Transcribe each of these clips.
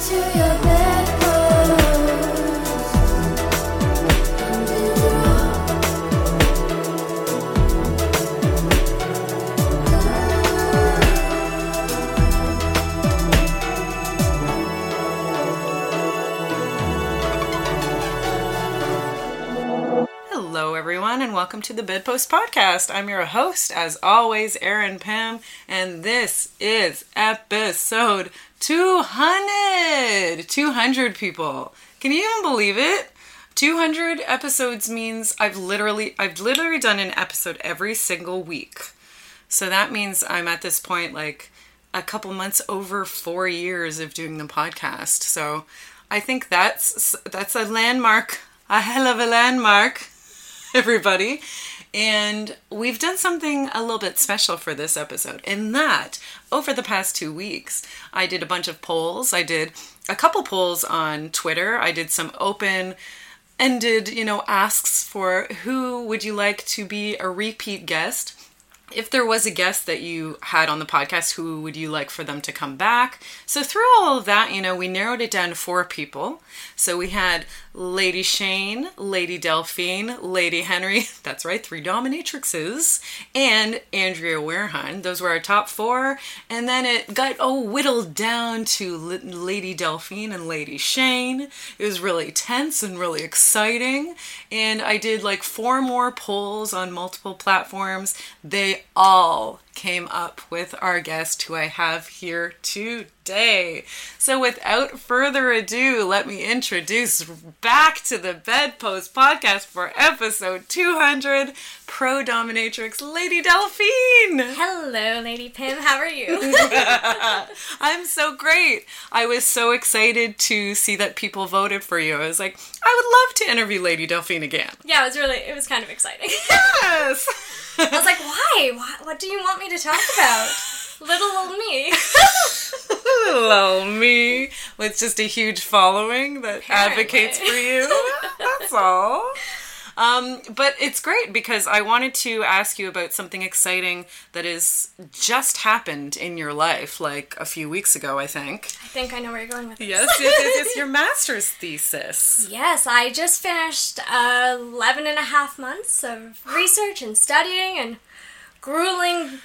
to your bedpost. Welcome to the Bedpost Podcast. I'm your host, as always, Erin Pam, and this is episode 200. 200 people. Can you even believe it? 200 episodes means I've literally I've literally done an episode every single week. So that means I'm at this point like a couple months over 4 years of doing the podcast. So I think that's that's a landmark, a hell of a landmark everybody. And we've done something a little bit special for this episode in that over the past two weeks, I did a bunch of polls. I did a couple polls on Twitter. I did some open ended, you know, asks for who would you like to be a repeat guest if there was a guest that you had on the podcast, who would you like for them to come back? So, through all of that, you know, we narrowed it down to four people. So, we had Lady Shane, Lady Delphine, Lady Henry, that's right, three dominatrixes, and Andrea Werhun. Those were our top four. And then it got, oh, whittled down to Lady Delphine and Lady Shane. It was really tense and really exciting. And I did like four more polls on multiple platforms. They all came up with our guest who I have here today. So without further ado, let me introduce back to the Bedpost podcast for episode 200 Pro Dominatrix Lady Delphine. Hello, Lady Pim. How are you? I'm so great. I was so excited to see that people voted for you. I was like, I would love to interview Lady Delphine again. yeah, it was really, it was kind of exciting. Yes. I was like, why? why? What do you want me to talk about? Little old me. Hello, me with just a huge following that Apparently. advocates for you. That's all. Um, but it's great because I wanted to ask you about something exciting that has just happened in your life, like a few weeks ago, I think. I think I know where you're going with this. Yes, yes, yes, yes your master's thesis. Yes, I just finished uh, 11 and a half months of research and studying and grueling,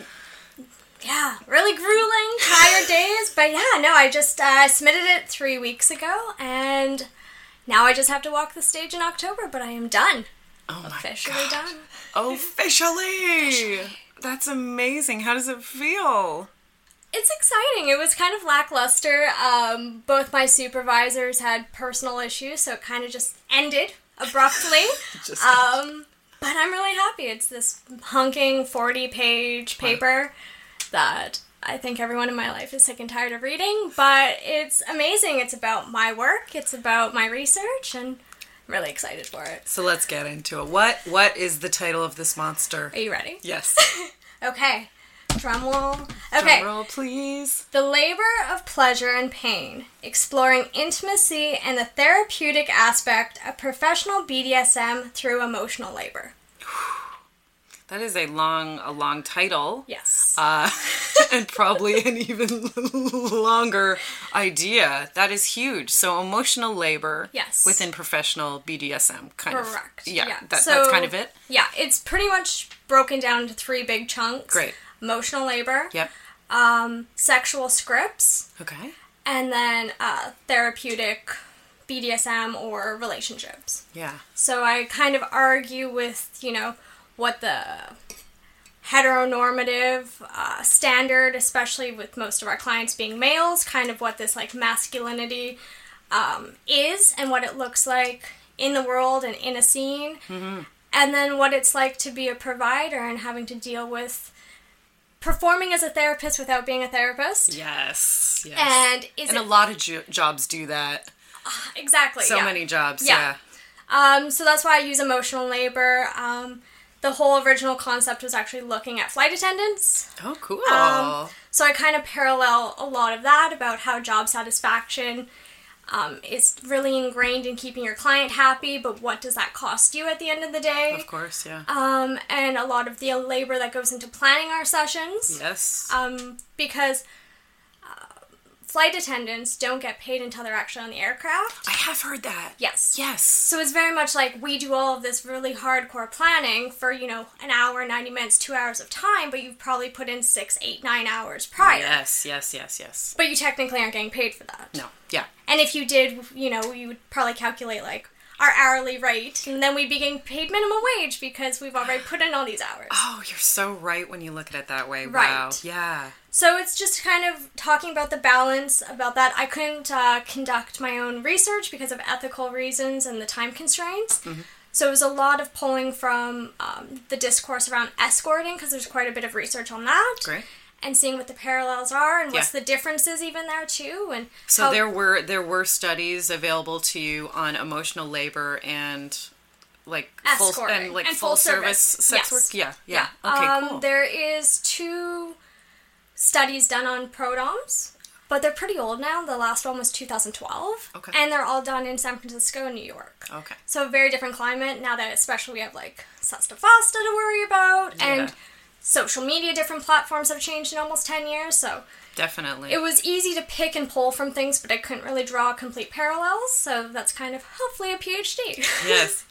yeah, really grueling, tired days. But yeah, no, I just uh, submitted it three weeks ago and now I just have to walk the stage in October, but I am done. Oh my Officially God. done. Officially. That's amazing. How does it feel? It's exciting. It was kind of lackluster. Um, both my supervisors had personal issues, so it kind of just ended abruptly. Just um, but I'm really happy. It's this hunking 40 page paper that I think everyone in my life is sick and tired of reading, but it's amazing. It's about my work, it's about my research, and I'm really excited for it. So let's get into it. What what is the title of this monster? Are you ready? Yes. Okay. Drum roll. Okay. Drum roll, please. The labor of pleasure and pain, exploring intimacy and the therapeutic aspect of professional BDSM through emotional labor. That is a long a long title. Yes. Uh, and probably an even longer idea. That is huge. So emotional labor Yes. within professional BDSM kind of. Correct. Yeah, Yeah. That, So- that's kind of it. yeah, it's pretty much broken down into three big chunks. Great. Emotional labor, Yep. um, sexual scripts, Okay. and then uh, therapeutic BDSM or relationships. Yeah. So I kind of argue with, you know, what the heteronormative uh, standard, especially with most of our clients being males, kind of what this like masculinity um, is and what it looks like in the world and in a scene. And then what it's like to be a provider and having to deal with performing as a therapist without being a therapist. Yes. Yes. And is and it a lot of jo- jobs do that. exactly So yeah. many jobs. Yeah. Yeah. Um, so that's why I use emotional labor. Um, the whole original concept was actually looking at flight attendants. Oh, cool. Um, so I kind of parallel a lot of that about how job satisfaction um, is really ingrained in keeping your client happy, but what does that cost you at the end of the day? Of course, yeah. Um, and a lot of the labor that goes into planning our sessions. yes. Um, because flight attendants don't get paid until they're actually on the aircraft. I have heard that. Yes. Yes. So it's very much like we do all of this really hardcore planning for, you know, an hour, 90 minutes, two hours of time, but you've probably put in six, eight, nine hours prior. Yes, yes, yes, yes. But you technically aren't getting paid for that. No. Yeah. And if you did, you know, you would probably calculate like our hourly rate, and then we'd be getting paid minimum wage because we've already put in all these hours. Oh, you're so right when you look at it that way. Right. Wow. Yeah. So it's just kind of talking about the balance about that. I couldn't uh, conduct my own research because of ethical reasons and the time constraints. So it was a lot of pulling from um, the discourse around escorting because there's quite a bit of research on that. Great. And seeing what the parallels are and what's Yeah. the differences even there too. And So how- there were there were studies available to you on emotional labor and like full and like And full, full service, service. sex Yes. work. Yeah. Yeah. Okay. um, cool. There is two studies done on prodoms, but they're pretty old now. The last one was 2012. Okay. And they're all done in San Francisco and New York. Okay. So very different climate now that especially we have like Sesta Fosta to worry about Yeah. and social media different platforms have changed in almost 10 years so Definitely. it was easy to pick and pull from things but i couldn't really draw complete parallels so that's kind of hopefully a phd yes.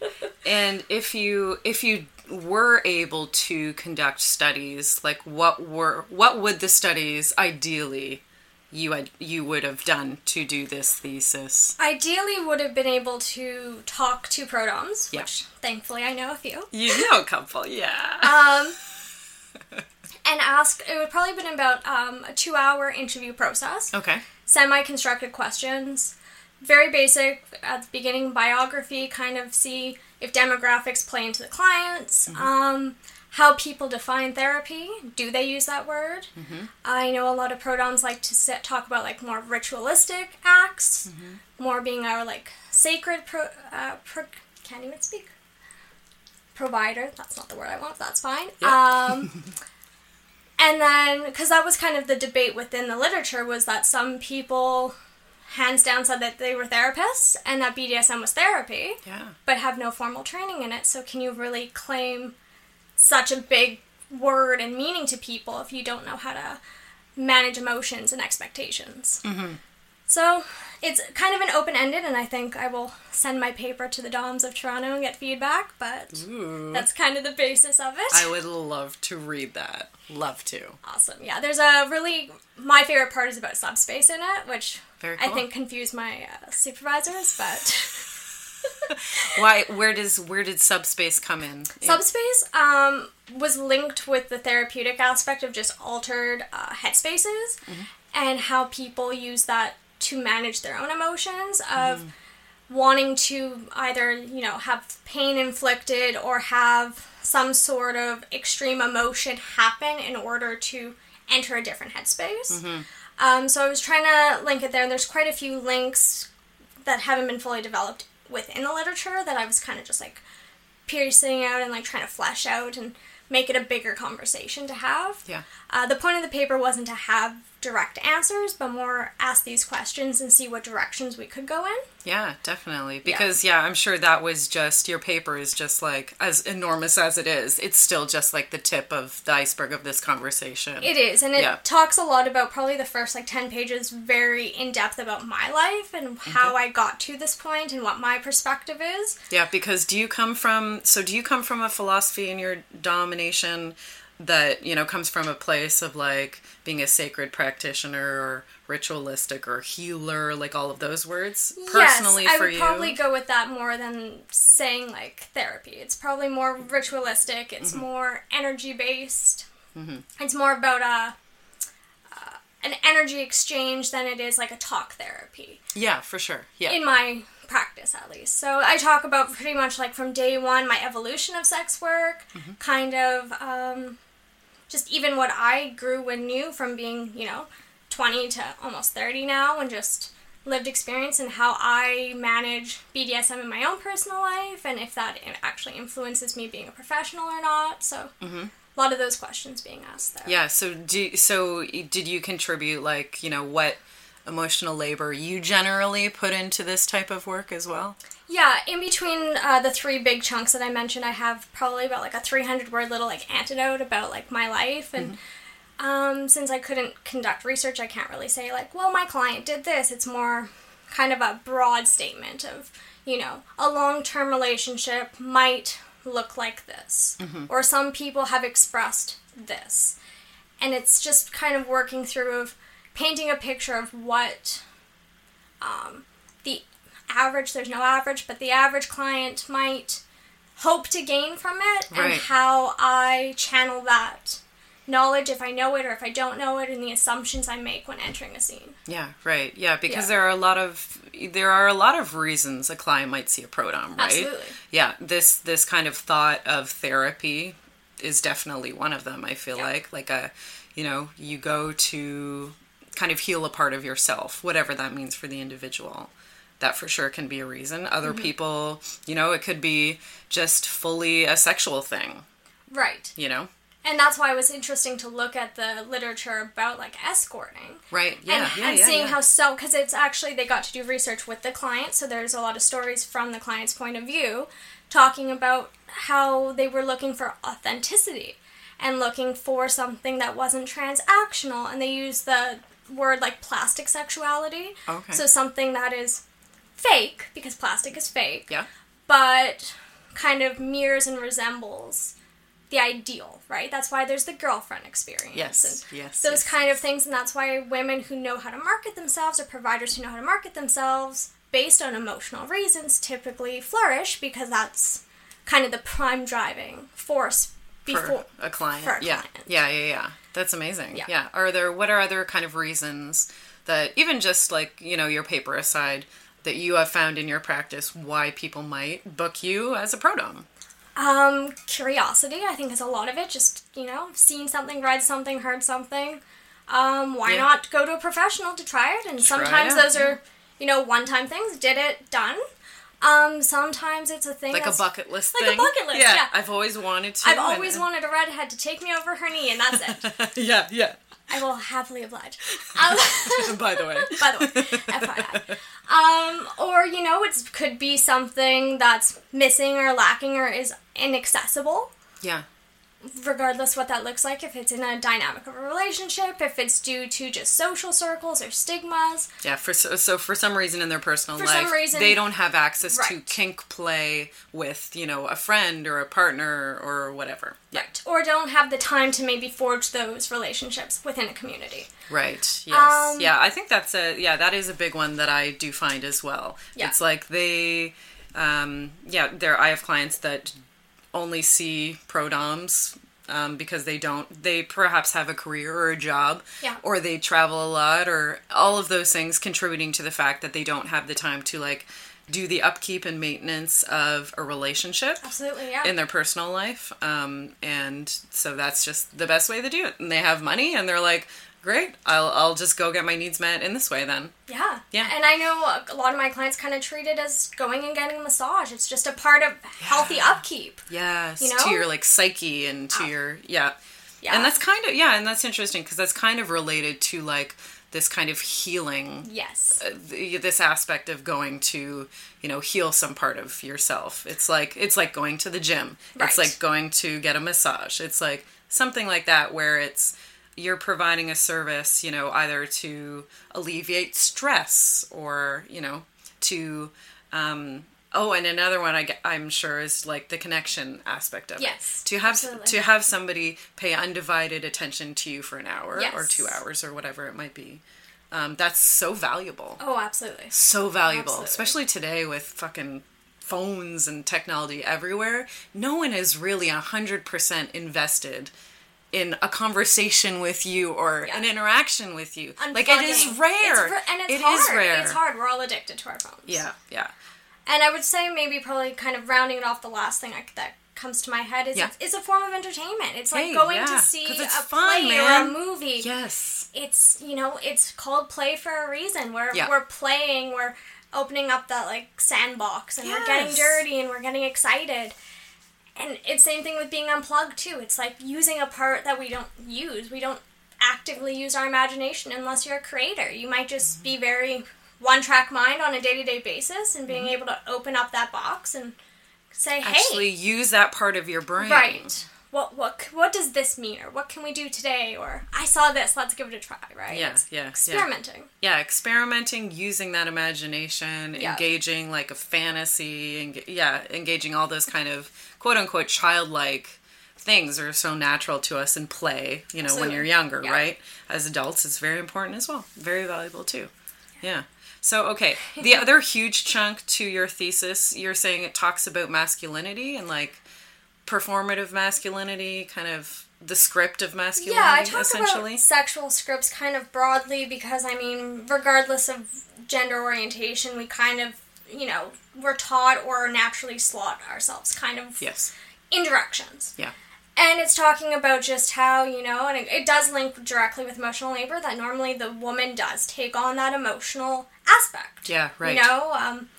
And if you if you were able to conduct studies, like what were what would the studies ideally you had you would have done to do this thesis? ideally would have been able to talk to prodoms Yeah. which thankfully i know a few You know a couple, yeah. um, and ask it would probably been about um, a two hour interview process okay. semi constructed questions. Very basic at the beginning biography, kind of see if demographics play into the clients, um, how people define therapy. Do they use that word? I know a lot of prodoms like to sit, talk about like more ritualistic acts, more being our like sacred pro, uh, pro. Can't even speak. Provider. That's not the word I want. That's fine. Um, and then, because that was kind of the debate within the literature, was that some people, hands down, said that they were therapists and that BDSM was therapy, Yeah. but have no formal training in it. So, can you really claim such a big word and meaning to people if you don't know how to manage emotions and expectations? Mm-hmm. So, it's kind of an open ended, and I think I will send my paper to the DOMs of Toronto and get feedback, but Ooh. that's kind of the basis of it. I would love to read that. Love to. Awesome. Yeah, there's a really my favorite part is about subspace in it, which Very I think confused my uh, supervisors, but Why? Where does where did subspace come in? subspace um, was linked with the therapeutic aspect of just altered uh, headspaces and how people use that to manage their own emotions of wanting to either you know have pain inflicted or have some sort of extreme emotion happen in order to enter a different headspace. Um, so i was trying to link it there and there's quite a few links that haven't been fully developed within the literature that i was kind of just like piercing out and like trying to flesh out and make it a bigger conversation to have. Yeah. uh, the point of the paper wasn't to have direct answers, but more ask these questions and see what directions we could go in. Yeah, definitely. Because yeah. I'm sure that was just your paper is just like as enormous as it is. It's still just like the tip of the iceberg of this conversation. It is, and it Yeah. talks a lot about probably the first like 10 pages, very in depth about my life and how mm-hmm. I got to this point and what my perspective is. Yeah, because do you come from so do you come from a philosophy in your domination that, you know, comes from a place of like being a sacred practitioner or ritualistic or healer, like all of those words? Personally yes, I for would you. probably go with that more than saying like therapy. It's probably more ritualistic. Mm-hmm. It's more energy based. It's more about a uh, an energy exchange than it is like a talk therapy. Yeah, for sure. Yeah. in my practice at least. So I talk about pretty much like from day one my evolution of sex work, kind of um, just even what I grew and knew from being, you know, 20 to almost 30 now and just lived experience and how I manage BDSM in my own personal life and if that actually influences me being a professional or not. So mm-hmm. a lot of those questions being asked there. Yeah. So do so did you contribute like you know what emotional labor you generally put into this type of work as well? Yeah, in between uh, the three big chunks that I mentioned, I have probably about like a 300 word little like antidote about like my life. And um, since I couldn't conduct research, I can't really say like, well, my client did this. It's more kind of a broad statement of, you know, a long term relationship might look like this. Or some people have expressed this. And it's just kind of working through of painting a picture of what um, the average there's no average but the average client might hope to gain from it and how i channel that knowledge if i know it or if i don't know it and the assumptions i make when entering a scene Yeah, right. Yeah, because Yeah. there are a lot of there are a lot of reasons a client might see a prodom, right? Absolutely. Yeah, this this kind of thought of therapy is definitely one of them. I feel Yeah. like like a you know you go to kind of heal a part of yourself, whatever that means for the individual. That for sure can be a reason. Other Mm-hmm. people, you know, it could be just fully a sexual thing. right You know, and that's why it was interesting to look at the literature about like escorting right? Yeah, and, yeah, and yeah, seeing yeah. how so because it's actually they got to do research with the client so there's a lot of stories from the client's point of view talking about how they were looking for authenticity and looking for something that wasn't transactional and they use the word like plastic sexuality Okay. so something that is fake because plastic is fake yeah. but kind of mirrors and resembles the ideal, right? That's why there's the girlfriend experience. Yes, and yes, Those yes, kind of things, and that's why women who know how to market themselves or providers who know how to market themselves based on emotional reasons typically flourish because that's kind of the prime driving force before for a client. for a yeah. client. yeah, yeah, yeah. That's amazing. Yeah. Yeah. Are there what are other kind of reasons that even just like you know your paper aside that you have found in your practice why people might book you as a prodom? Um, curiosity, I think, is a lot of it. Just, you know, seen something, read something, heard something. Um, why Yeah. not go to a professional to try it? And sometimes out, those are, you know, one time things. Did it, done. Um, sometimes it's a thing Like a bucket list Like a bucket list, yeah. I've always wanted to. I've and- always wanted a redhead to take me over her knee, and that's it. yeah, yeah. I will happily oblige. Um, By the way. by the way, FYI. Um, or you know, it could be something that's missing or lacking or is inaccessible. Yeah. Regardless what that looks like if it's in a dynamic of a relationship if it's due to just social circles or stigmas Yeah, for so, so for some reason in their personal For life, some reason- they don't have access to kink play with you know a friend or a partner or whatever. Yeah, or don't have the time to maybe forge those relationships within a community right. Yes, Um, yeah. I think that's a yeah that is a big one that I do find as well. Yeah. It's like they, um, yeah, there. I have clients that only see prodoms. Um, because they don't, they perhaps have a career or a job, Yeah. or they travel a lot, or all of those things contributing to the fact that they don't have the time to like do the upkeep and maintenance of a relationship absolutely yeah in their personal life. Um, and so that's just the best way to do it. And they have money, and they're like, "Great, I'll I'll just go get my needs met in this way then." yeah. Yeah. and i know a lot of my clients kind of treat it as going and getting a massage. It's just a part of healthy upkeep Yes, You to your like psyche and to Ah. your yeah. yeah. And that's kind of yeah, and that's interesting because that's kind of related to like this kind of healing yes. the, this aspect of going to you know heal some part of yourself. It's like it's like going to the gym. It's like going to get a massage. It's like something like that where it's you're providing a service you know either to alleviate stress or you know to um oh and another one I, am sure is like the connection aspect of it. Yes, it to have absolutely. to have somebody pay undivided attention to you for an hour or two hours or whatever it might be um, that's so valuable oh absolutely so valuable Absolutely. especially today with fucking phones and technology everywhere no one is really 100% invested in a conversation with you or Yeah. an interaction with you like it is rare it's, and it's It hard is rare it's hard we're all addicted to our phones yeah yeah And I would say maybe probably kind of rounding it off, the last thing I, that comes to my head is Yeah. it's, it's a form of entertainment. It's like Hey, going yeah, to see a fun, play or a movie. yes It's you know it's called play for a reason. We're we're playing. We're opening up that like sandbox and we're getting dirty and we're getting excited. And it's the same thing with being unplugged too. It's like using a part that we don't use. We don't actively use our imagination unless you're a creator. You might just be very one track mind on a day to day basis and being mm-hmm. able to open up that box and say, hey, Actually, use that part of your brain. right. What, what what does this mean or what can we do today or I saw this let's give it a try right Yeah, It's yeah, yeah. experimenting Yeah, experimenting, using that imagination, Yeah. engaging like a fantasy, and yeah, engaging all those kind of quote unquote childlike things are so natural to us in play, you know, when you're younger, Yeah. right? As adults, it's very important as well. Very valuable too. Yeah. So, okay, the other huge chunk to your thesis, you're saying it talks about masculinity and like performative masculinity, kind of the script of masculinity, Yeah, I talk essentially. about sexual scripts kind of broadly because I mean, regardless of gender orientation, we kind of, you know, we're taught or naturally slot ourselves kind of yes. in directions. Yeah. And it's talking about just how, you know, and it, it does link directly with emotional labor that normally the woman does take on that emotional aspect. Yeah, right. You know, um,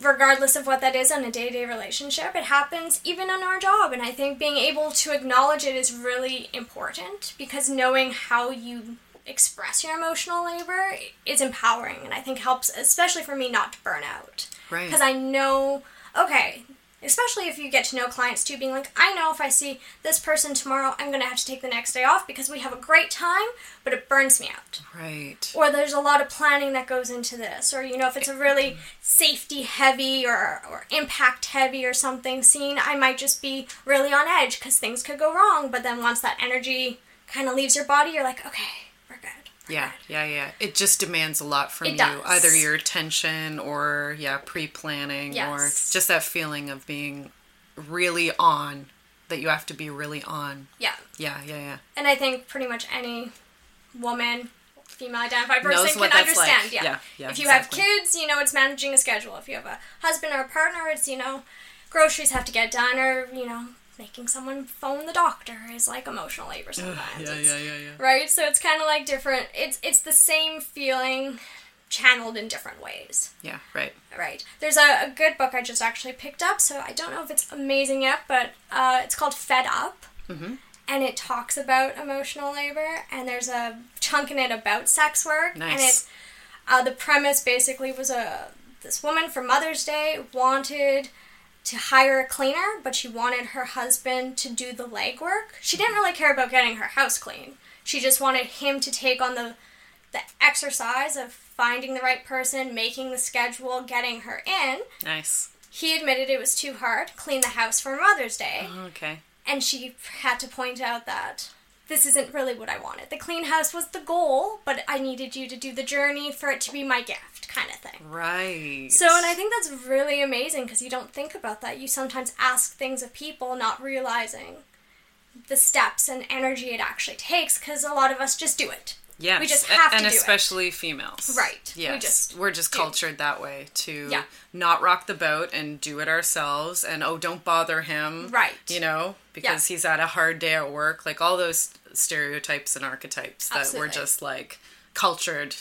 regardless of what that is in a day to day relationship, it happens even in our job. And I think being able to acknowledge it is really important because knowing how you express your emotional labor is empowering and I think helps, especially for me, not to burn out. Right. Because I know, okay, especially if you get to know clients too, being like, I know if I see this person tomorrow, I'm going to have to take the next day off because we have a great time, but it burns me out Right. or there's a lot of planning that goes into this or you know if it's a really safety heavy or, or impact heavy or something scene i might just be really on edge because things could go wrong but then once that energy kind of leaves your body you're like okay we're good we're Yeah, yeah, yeah. It just demands a lot from It you. does. Either your attention or yeah, pre-planning or just that feeling of being really on that you have to be really on. yeah Yeah, yeah, yeah. and i think pretty much any woman female identified person can understand like. yeah. Yeah, yeah, if you exactly. have kids you know it's managing a schedule if you have a husband or a partner it's you know groceries have to get done or you know making someone phone the doctor is like emotional labor sometimes yeah, It's- yeah, yeah. Yeah. Right so it's kind of like different it's it's the same feeling channeled in different ways Yeah, right. right there's a, a good book i just actually picked up so i don't know if it's amazing yet but uh, it's called fed up Mm-hmm. and it talks about emotional labor and there's a chunk in it about sex work Nice. and Nice. it uh, the premise basically was a this woman for mother's day wanted to hire a cleaner but she wanted her husband to do the legwork she didn't really care about getting her house clean she just wanted him to take on the the exercise of finding the right person making the schedule getting her in Nice. he admitted it was too hard to clean the house for mother's day oh, Okay. and she had to point out that this isn't really what I wanted. The clean house was the goal, but I needed you to do the journey for it to be my gift, kind of thing. Right. So, and I think that's really amazing because you don't think about that. You sometimes ask things of people, not realizing the steps and energy it actually takes because a lot of us just do it. Yes, We just have to and do it. especially females. Right. Yes. We just we're just do. cultured that way to Yeah. not rock the boat and do it ourselves. And oh, don't bother him. Right. You know, because he's had a hard day at work. Like all those stereotypes and archetypes that we're just like cultured.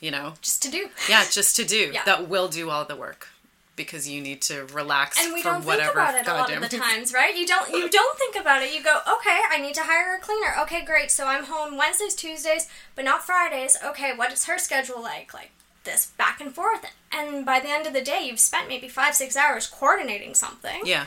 You know. Just to do. Yeah, just to do Yeah. that will do all the work because you need to relax and we for don't think whatever about it a lot goddamn of the times, right? You don't you don't think about it. You go, okay, I need to hire a cleaner. Okay, great. So I'm home Wednesdays, Tuesdays, but not Fridays. Okay, what is her schedule like? Like this back and forth. And by the end of the day, you've spent maybe five, six hours coordinating something. Yeah.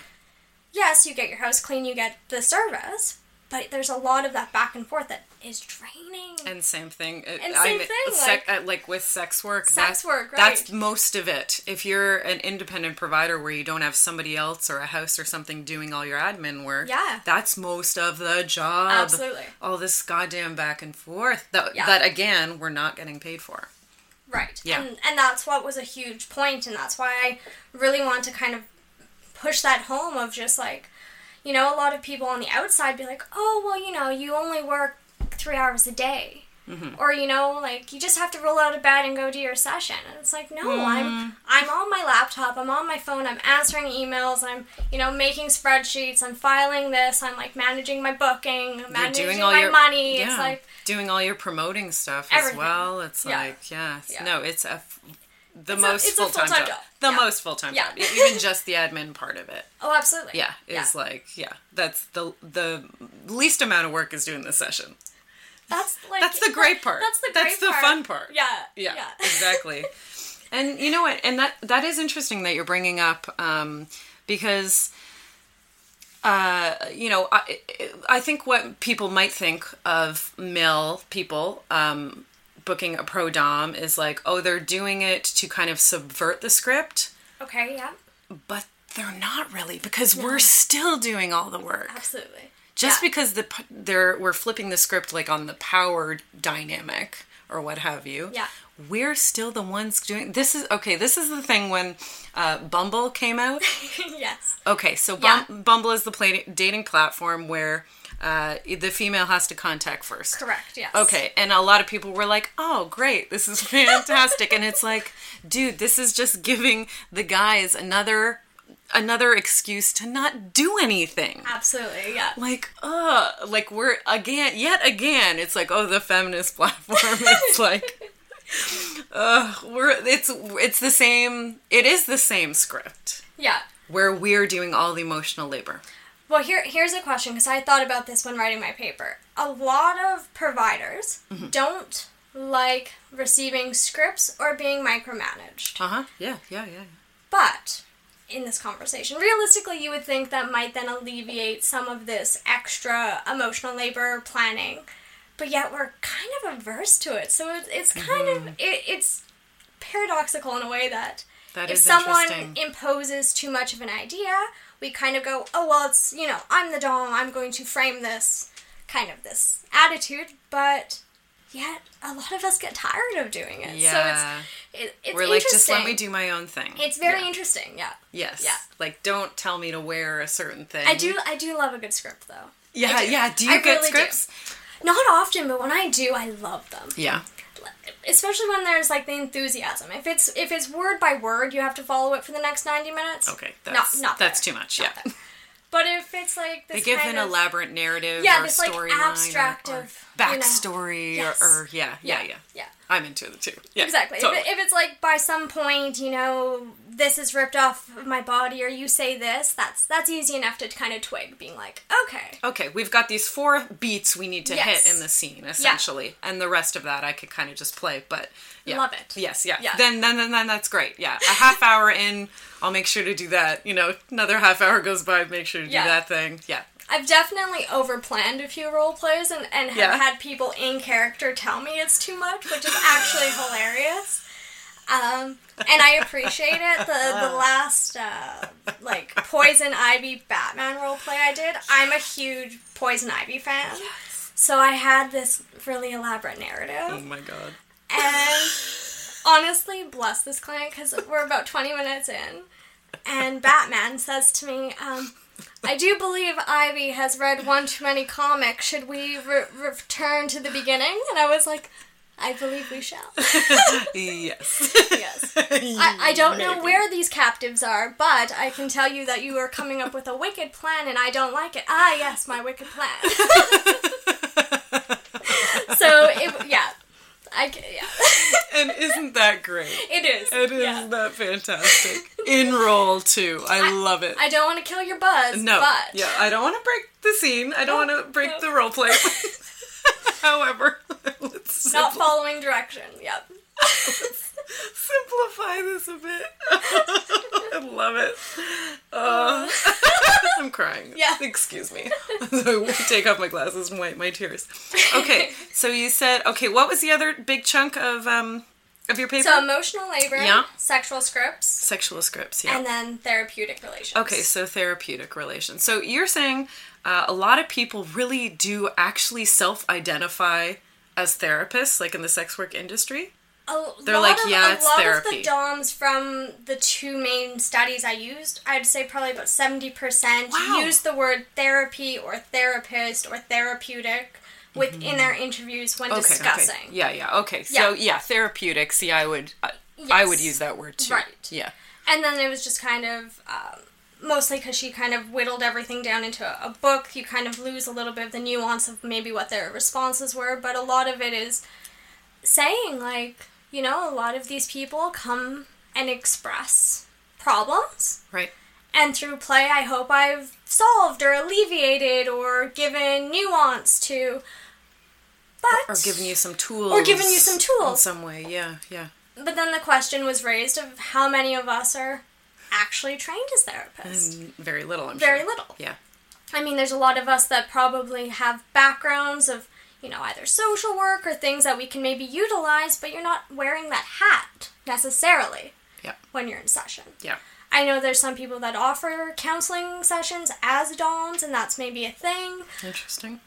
Yes, you get your house clean, you get the service, but there's a lot of that back and forth that is draining. And same thing. uh, And same thing, sec- like- uh, like with sex work. Sex that- work, That's most of it. If you're an independent provider where you don't have somebody else or a house or something doing all your admin work, Yeah. that's most of the job. Absolutely. All this goddamn back and forth that Yeah. that again we're not getting paid for. Right. Yeah. And and that's what was a huge point and that's why I really want to kind of push that home of just like you know, a lot of people on the outside be like, "Oh, well, you know, you only work 3 hours a day." Mm-hmm. Or you know, like you just have to roll out of bed and go do your session. And it's like, "No, Mm-hmm. I'm I'm on my laptop, I'm on my phone, I'm answering emails, I'm, you know, making spreadsheets, I'm filing this, I'm like managing my booking, You're managing my your money." Yeah, It's like doing all your promoting stuff as well. It's Yeah. like yeah, Yeah. no, it's a f- the It's most full time full-time job. job. The Yeah. most full time Yeah. job. Even just the admin part of it. Oh, absolutely. Yeah, is like yeah, that's the the least amount of work is doing the session. That's like That's the great part. That's the That's the part. fun part. Yeah. Yeah, Yeah. exactly. And you know what? And that that is interesting that you're bringing up um, because, uh, you know, I, I think what people might think of male people um, booking a pro dom is like, oh, they're doing it to kind of subvert the script, Okay. Yeah. but they're not really because we're still doing all the work. Absolutely. Just Yeah. because the they're we're flipping the script like on the power dynamic or what have you. Yeah. We're still the ones doing this is okay, this is the thing when uh, Bumble came out. yes. Okay, so Bum- Yeah. Bumble is the play- dating platform where uh, the female has to contact first. Correct. Yes. Okay, and a lot of people were like, "Oh, great, this is fantastic," and it's like, dude, this is just giving the guys another another excuse to not do anything. Absolutely. Yeah. Like, uh, like we're again, yet again, it's like, oh, the feminist platform. it's like, uh, we're it's it's the same. It is the same script Yeah. where we're doing all the emotional labor. Well, here here's a question because I thought about this when writing my paper. A lot of providers Mm-hmm. don't like receiving scripts or being micromanaged. Uh huh. Yeah. Yeah. Yeah. But in this conversation, realistically, you would think that might then alleviate some of this extra emotional labor planning. But yet, we're kind of averse to it. So it's, it's kind of it, it's paradoxical in a way that Mm-hmm. That if is someone imposes too much of an idea, we kind of go, oh well, it's you know, I'm the dom, I'm going to frame this kind of this attitude, but yet a lot of us get tired of doing it. Yeah. So it's it, it's We're like, just let me do my own thing. It's very Yeah. interesting, yeah. Yes. Yeah. Like, don't tell me to wear a certain thing. I do I do love a good script though. Yeah. Do. Yeah. Do you I get really do. scripts? Not often, but when I do, I love them. Yeah. Especially when there's like the enthusiasm. If it's if it's word by word, you have to follow it for the next ninety minutes. Okay. That's not that's fair. too much. Not yeah. fair. But if it's like this They give an of, elaborate narrative Yeah, or this, like, abstract or, or of, you know, backstory yes. or, or yeah, yeah, yeah, yeah. I'm into it too. Yeah, Exactly. totally. If, it, if it's like by some point, you know, this is ripped off of my body, or you say this, that's that's easy enough to kind of twig, being like, okay, okay, we've got these four beats we need to Yes. hit in the scene, essentially, and the rest of that I could kind of just play. But yeah. Love it. Yes, yeah. Yeah. Then, then, then, then that's great. Yeah, a half hour in, I'll make sure to do that. You know, another half hour goes by, make sure to do that thing. Yeah. I've definitely overplanned a few role plays and, and have Yeah. had people in character tell me it's too much, which is actually hilarious. Um, and I appreciate it. The the last uh, like Poison Ivy Batman role play I did, I'm a huge Poison Ivy fan. So I had this really elaborate narrative. Oh my god. And honestly, bless this client because we're about 20 minutes in. And Batman says to me, um, I do believe Ivy has read one too many comics. Should we re- return to the beginning? And I was like, I believe we shall. Yes. yes. I, I don't know where these captives are, but I can tell you that you are coming up with a wicked plan and I don't like it. Ah, yes, my wicked plan. so, it, yeah. I, c- yeah. and isn't that great? It is. It is yeah. that fantastic. In roll too. I, love it. I don't want to kill your buzz. no. but Yeah, I don't want to break the scene. I don't No, want to break no. the role play. However, let's not simpl- following direction. Yep. simplify this a bit. I love it. Uh, I'm crying. Yeah. Excuse me. so I take off my glasses and wipe my tears. Okay, so you said okay. What was the other big chunk of um of your paper? So emotional labor, Yeah. sexual scripts, Sexual scripts. Yeah. and then therapeutic relations. Okay, so therapeutic relations. So you're saying uh, a lot of people really do actually self-identify as therapists, like in the sex work industry. A They're like, of, yeah, a it's lot therapy. of the DOMs from the two main studies I used, I'd say probably about seventy percent Wow. use the word therapy or therapist or therapeutic within their interviews when. Okay, discussing. okay. Yeah, yeah. Okay. So Yeah. yeah, therapeutic. See, I would, I, I would use that word too. Right. Yeah. And then it was just kind of um, mostly because she kind of whittled everything down into a, a book. You kind of lose a little bit of the nuance of maybe what their responses were, but a lot of it is saying, like, you know, a lot of these people come and express problems. Right. And through play, I hope I've solved or alleviated or given nuance to. But or giving you some tools Or giving you some tools. in some way yeah yeah But then the question was raised of how many of us are actually trained as therapists. and very little i'm Very sure little. yeah I mean, there's a lot of us that probably have backgrounds of, you know, either social work or things that we can maybe utilize, but you're not wearing that hat necessarily yeah when you're in session. yeah I know there's some people that offer counseling sessions as DOMs, and that's maybe a thing. interesting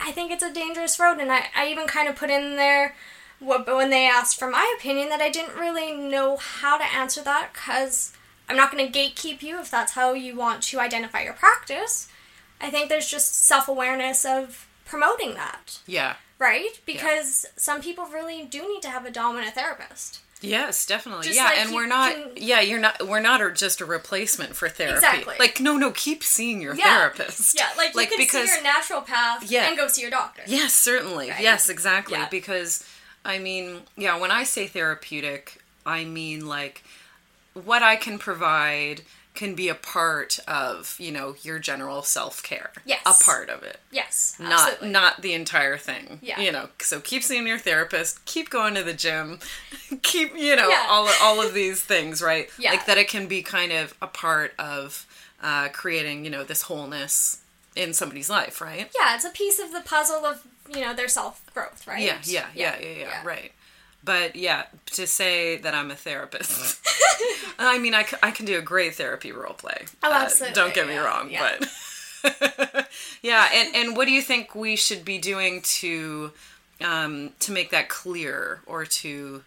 I think it's a dangerous road, and I, I even kind of put in there what, when they asked for my opinion that I didn't really know how to answer that because I'm not going to gatekeep you if that's how you want to identify your practice. I think there's just self awareness of promoting that, yeah right? Because some people really do need to have a dominant therapist. Yes, definitely. Just yeah, like and we're not. can- Yeah, you're not. We're not just a replacement for therapy. Exactly. Like, no, no, keep seeing your Yeah. therapist. Yeah, like, like you can see your naturopath Yeah. and go see your doctor. Yes, certainly. Right? Yes, exactly. Yeah. Because, I mean, yeah, when I say therapeutic, I mean like what I can provide can be a part of you know your general self care. Yes. a part of it. Yes, Not absolutely. not the entire thing. Yeah. You know, so keep seeing your therapist, keep going to the gym, keep you know Yeah. all all of these things, right? Yeah. Like that it can be kind of a part of uh, creating you know this wholeness in somebody's life, right? yeah, it's a piece of the puzzle of you know their self growth, right? Yeah, yeah, yeah, yeah, yeah, right. But yeah, to say that I'm a therapist, I mean, I, c- I can do a great therapy role play. Oh, Uh, absolutely, don't get me yeah, wrong, yeah. but yeah, and and what do you think we should be doing to um, to make that clear, or to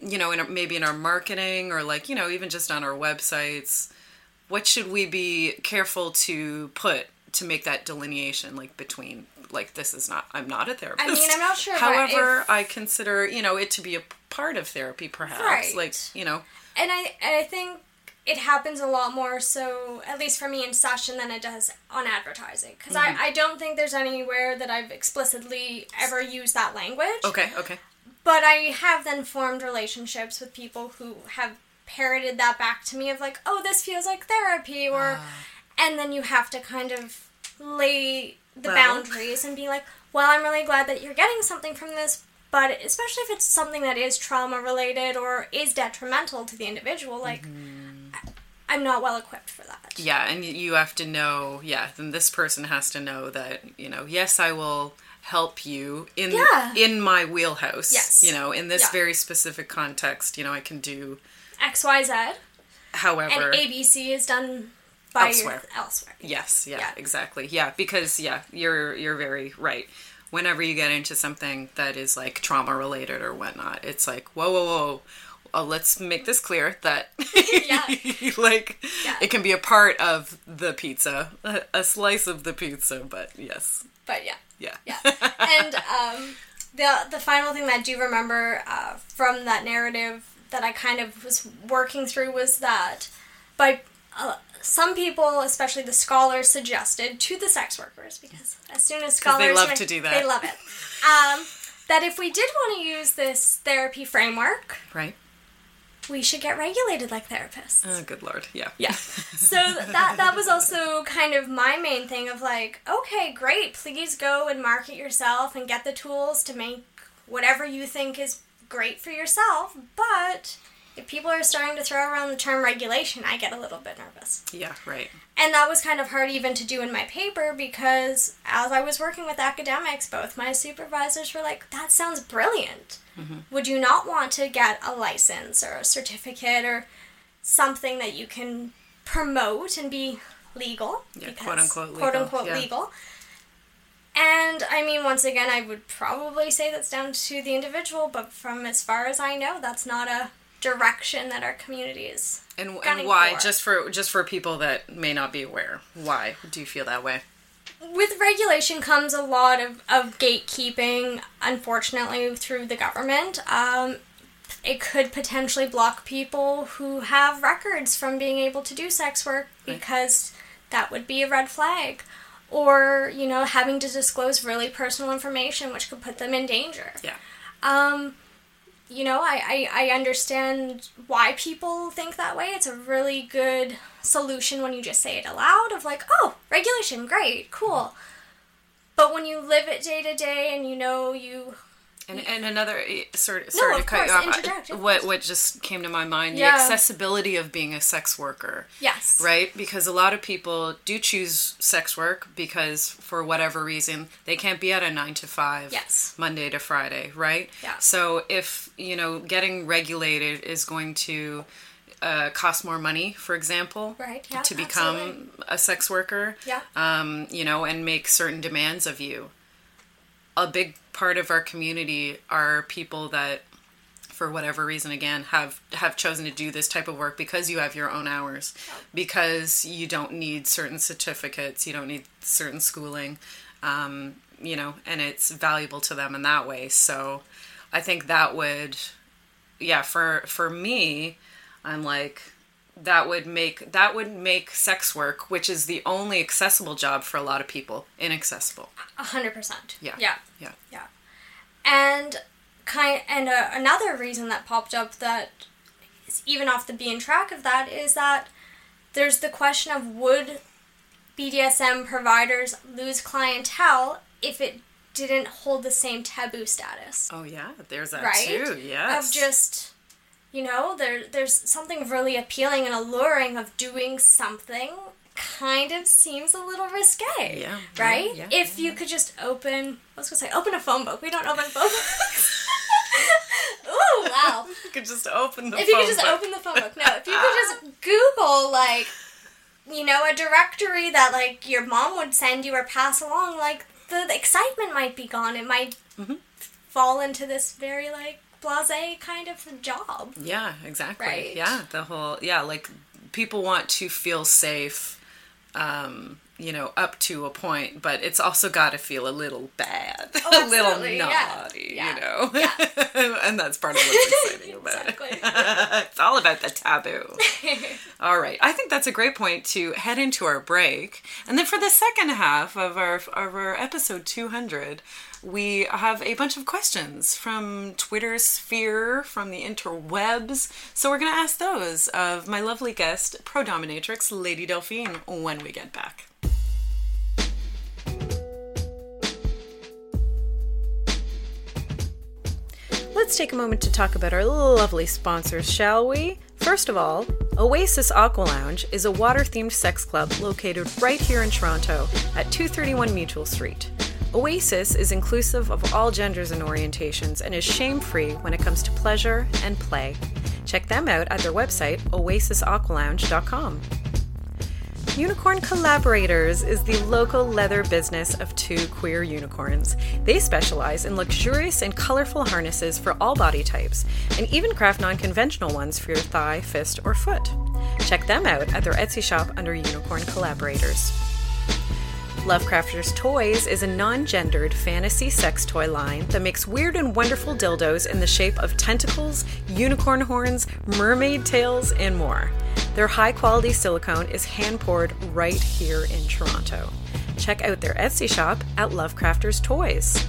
you know, in our, maybe in our marketing, or like you know, even just on our websites, what should we be careful to put to make that delineation, like between like this is not I'm not a therapist. I mean, I'm not sure, However, if- I consider you know it to be a part of therapy, perhaps. Right. Like you know, and I and I think it happens a lot more so at least for me in session than it does on advertising because Mm-hmm. I, I don't think there's anywhere that I've explicitly ever used that language okay, okay, but I have then formed relationships with people who have parroted that back to me of like oh this feels like therapy or Ah. and then you have to kind of lay the Well. boundaries and be like well I'm really glad that you're getting something from this but especially if it's something that is trauma related or is detrimental to the individual like Mm-hmm. I- I'm not well equipped for that yeah, and you have to know, yeah. Then this person has to know that you know, yes, I will help you in Yeah. in my wheelhouse. Yes. you know, in this Yeah. very specific context, you know, I can do. XYZ However, and ABC is done by Elsewhere. elsewhere Yes, yeah, Yeah. exactly. Yeah, because yeah, you're you're very right. Whenever you get into something that is like trauma related or whatnot, it's like whoa, whoa, whoa. Uh, let's make this clear that Yeah. like Yeah. it can be a part of the pizza, a, a slice of the pizza. But yes, but yeah yeah, yeah and um, the the final thing that I do remember uh, from that narrative that I kind of was working through was that by uh, some people, especially the scholars, suggested to the sex workers because as soon as scholars they love make- to do that. they love it. Um, that if we did want to use this therapy framework, right. we should get regulated like therapists. Oh, good lord, yeah, Yeah. So that that was also kind of my main thing of like, okay, great, please go and market yourself and get the tools to make whatever you think is great for yourself, but if people are starting to throw around the term regulation, I get a little bit nervous. yeah, right. And that was kind of hard even to do in my paper because as I was working with academics, both my supervisors were like, that sounds brilliant. Mm-hmm. Would you not want to get a license or a certificate or something that you can promote and be legal? Yeah, quote unquote legal, Quote unquote yeah. legal. And I mean, once again, I would probably say that's down to the individual, but from as far as I know, that's not a direction that our community is And, and why? for. Just for just for people that may not be aware, why do you feel that way? with regulation comes a lot of, of gatekeeping, unfortunately, through the government. Um, it could potentially block people who have records from being able to do sex work Right. because that would be a red flag. Or, you know, having to disclose really personal information, which could put them in danger. Yeah. Um, you know, I, I, I understand why people think that way. It's a really good solution when you just say it aloud of like, oh, regulation, great, cool. But when you live it day to day and you know you And, and another sort sorry, No, sorry to of cut course, you off. What what just came to my mind? Yeah. The accessibility of being a sex worker. yes right? Because a lot of people do choose sex work because for whatever reason they can't be at a nine to five, Yes. Monday to Friday, right? Yeah. So if you know getting regulated is going to uh, cost more money, for example, Right, yeah, to become absolutely. a sex worker, Yeah. um, you know, and make certain demands of you. A big part of our community are people that for whatever reason again have have chosen to do this type of work because you have your own hours because you don't need certain certificates you don't need certain schooling um, you know and it's valuable to them in that way. So i think that would yeah for for me i'm like that would make that would make sex work which is the only accessible job for a lot of people inaccessible. A hundred percent. Yeah. Yeah. Yeah. Yeah. And kind and uh, another reason that popped up that is even off the beaten track of that is that there's the question of would BDSM providers lose clientele if it didn't hold the same taboo status, oh yeah. There's that right? too. Yes. Of just you know, there there's something really appealing and alluring of doing something kind of seems a little risque. Yeah, Right? yeah, if you could just open I was gonna say open a phone book. We don't open phone books. Ooh, wow. you could just open the If you could just book. open the phone book. No, if you could just Google like you know, a directory that like your mom would send you or pass along, like the, the excitement might be gone. It might Mm-hmm. fall into this very like blase kind of job. Yeah, exactly. Right. Yeah, the whole yeah, like people want to feel safe, um, you know, up to a point, but it's also got to feel a little bad, Oh, a little naughty, Yeah. you know. and that's part of what's exciting about Exactly. it. it's all about the taboo. all right, I think that's a great point to head into our break, and then for the second half of our of our episode two hundred. We have a bunch of questions from Twitter sphere, from the interwebs. So we're going to ask those of my lovely guest, Pro Dominatrix Lady Delphine, when we get back. Let's take a moment to talk about our lovely sponsors, shall we? First of all, Oasis Aqua Lounge is a water themed sex club located right here in Toronto at 231 Mutual Street. Oasis is inclusive of all genders and orientations and is shame free when it comes to pleasure and play. Check them out at their website, oasisaqualounge.com. Unicorn Collaborators is the local leather business of two queer unicorns. They specialize in luxurious and colorful harnesses for all body types, and even craft non conventional ones for your thigh, fist, or foot. Check them out at their Etsy shop under Unicorn Collaborators. Lovecrafters Toys is a non gendered fantasy sex toy line that makes weird and wonderful dildos in the shape of tentacles, unicorn horns, mermaid tails, and more. Their high quality silicone is hand poured right here in Toronto. Check out their Etsy shop at Lovecrafters Toys.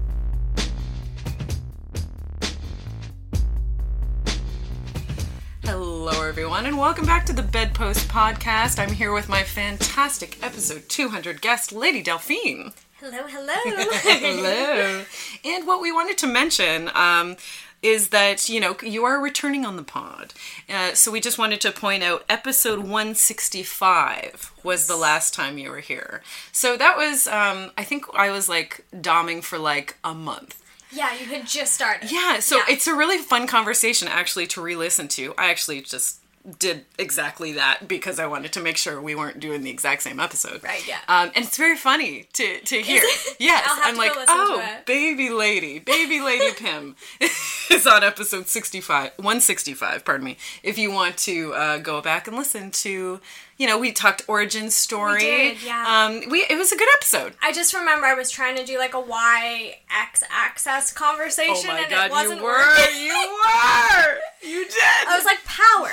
Hello, everyone, and welcome back to the Bedpost Podcast. I'm here with my fantastic episode 200 guest, Lady Delphine. Hello, hello. Hello. and what we wanted to mention um, is that, you know, you are returning on the pod. Uh, so we just wanted to point out episode 165 was the last time you were here. So that was, um, I think I was like doming for like a month. Yeah, you had just started. Yeah, so Yeah. it's a really fun conversation actually to re-listen to. I actually just did exactly that because I wanted to make sure we weren't doing the exact same episode. Right, yeah. Um, and it's very funny to to hear. Yes, I'm like, listen oh, it." baby lady, baby lady Pim is on episode 65, 165. Pardon me. If you want to uh, go back and listen to, you know, we talked origin story. did, yeah. Um, we it was a good episode. I just remember I was trying to do like a Y X axis conversation Oh my and god, it wasn't you were, working. you were, you did. I was like, power.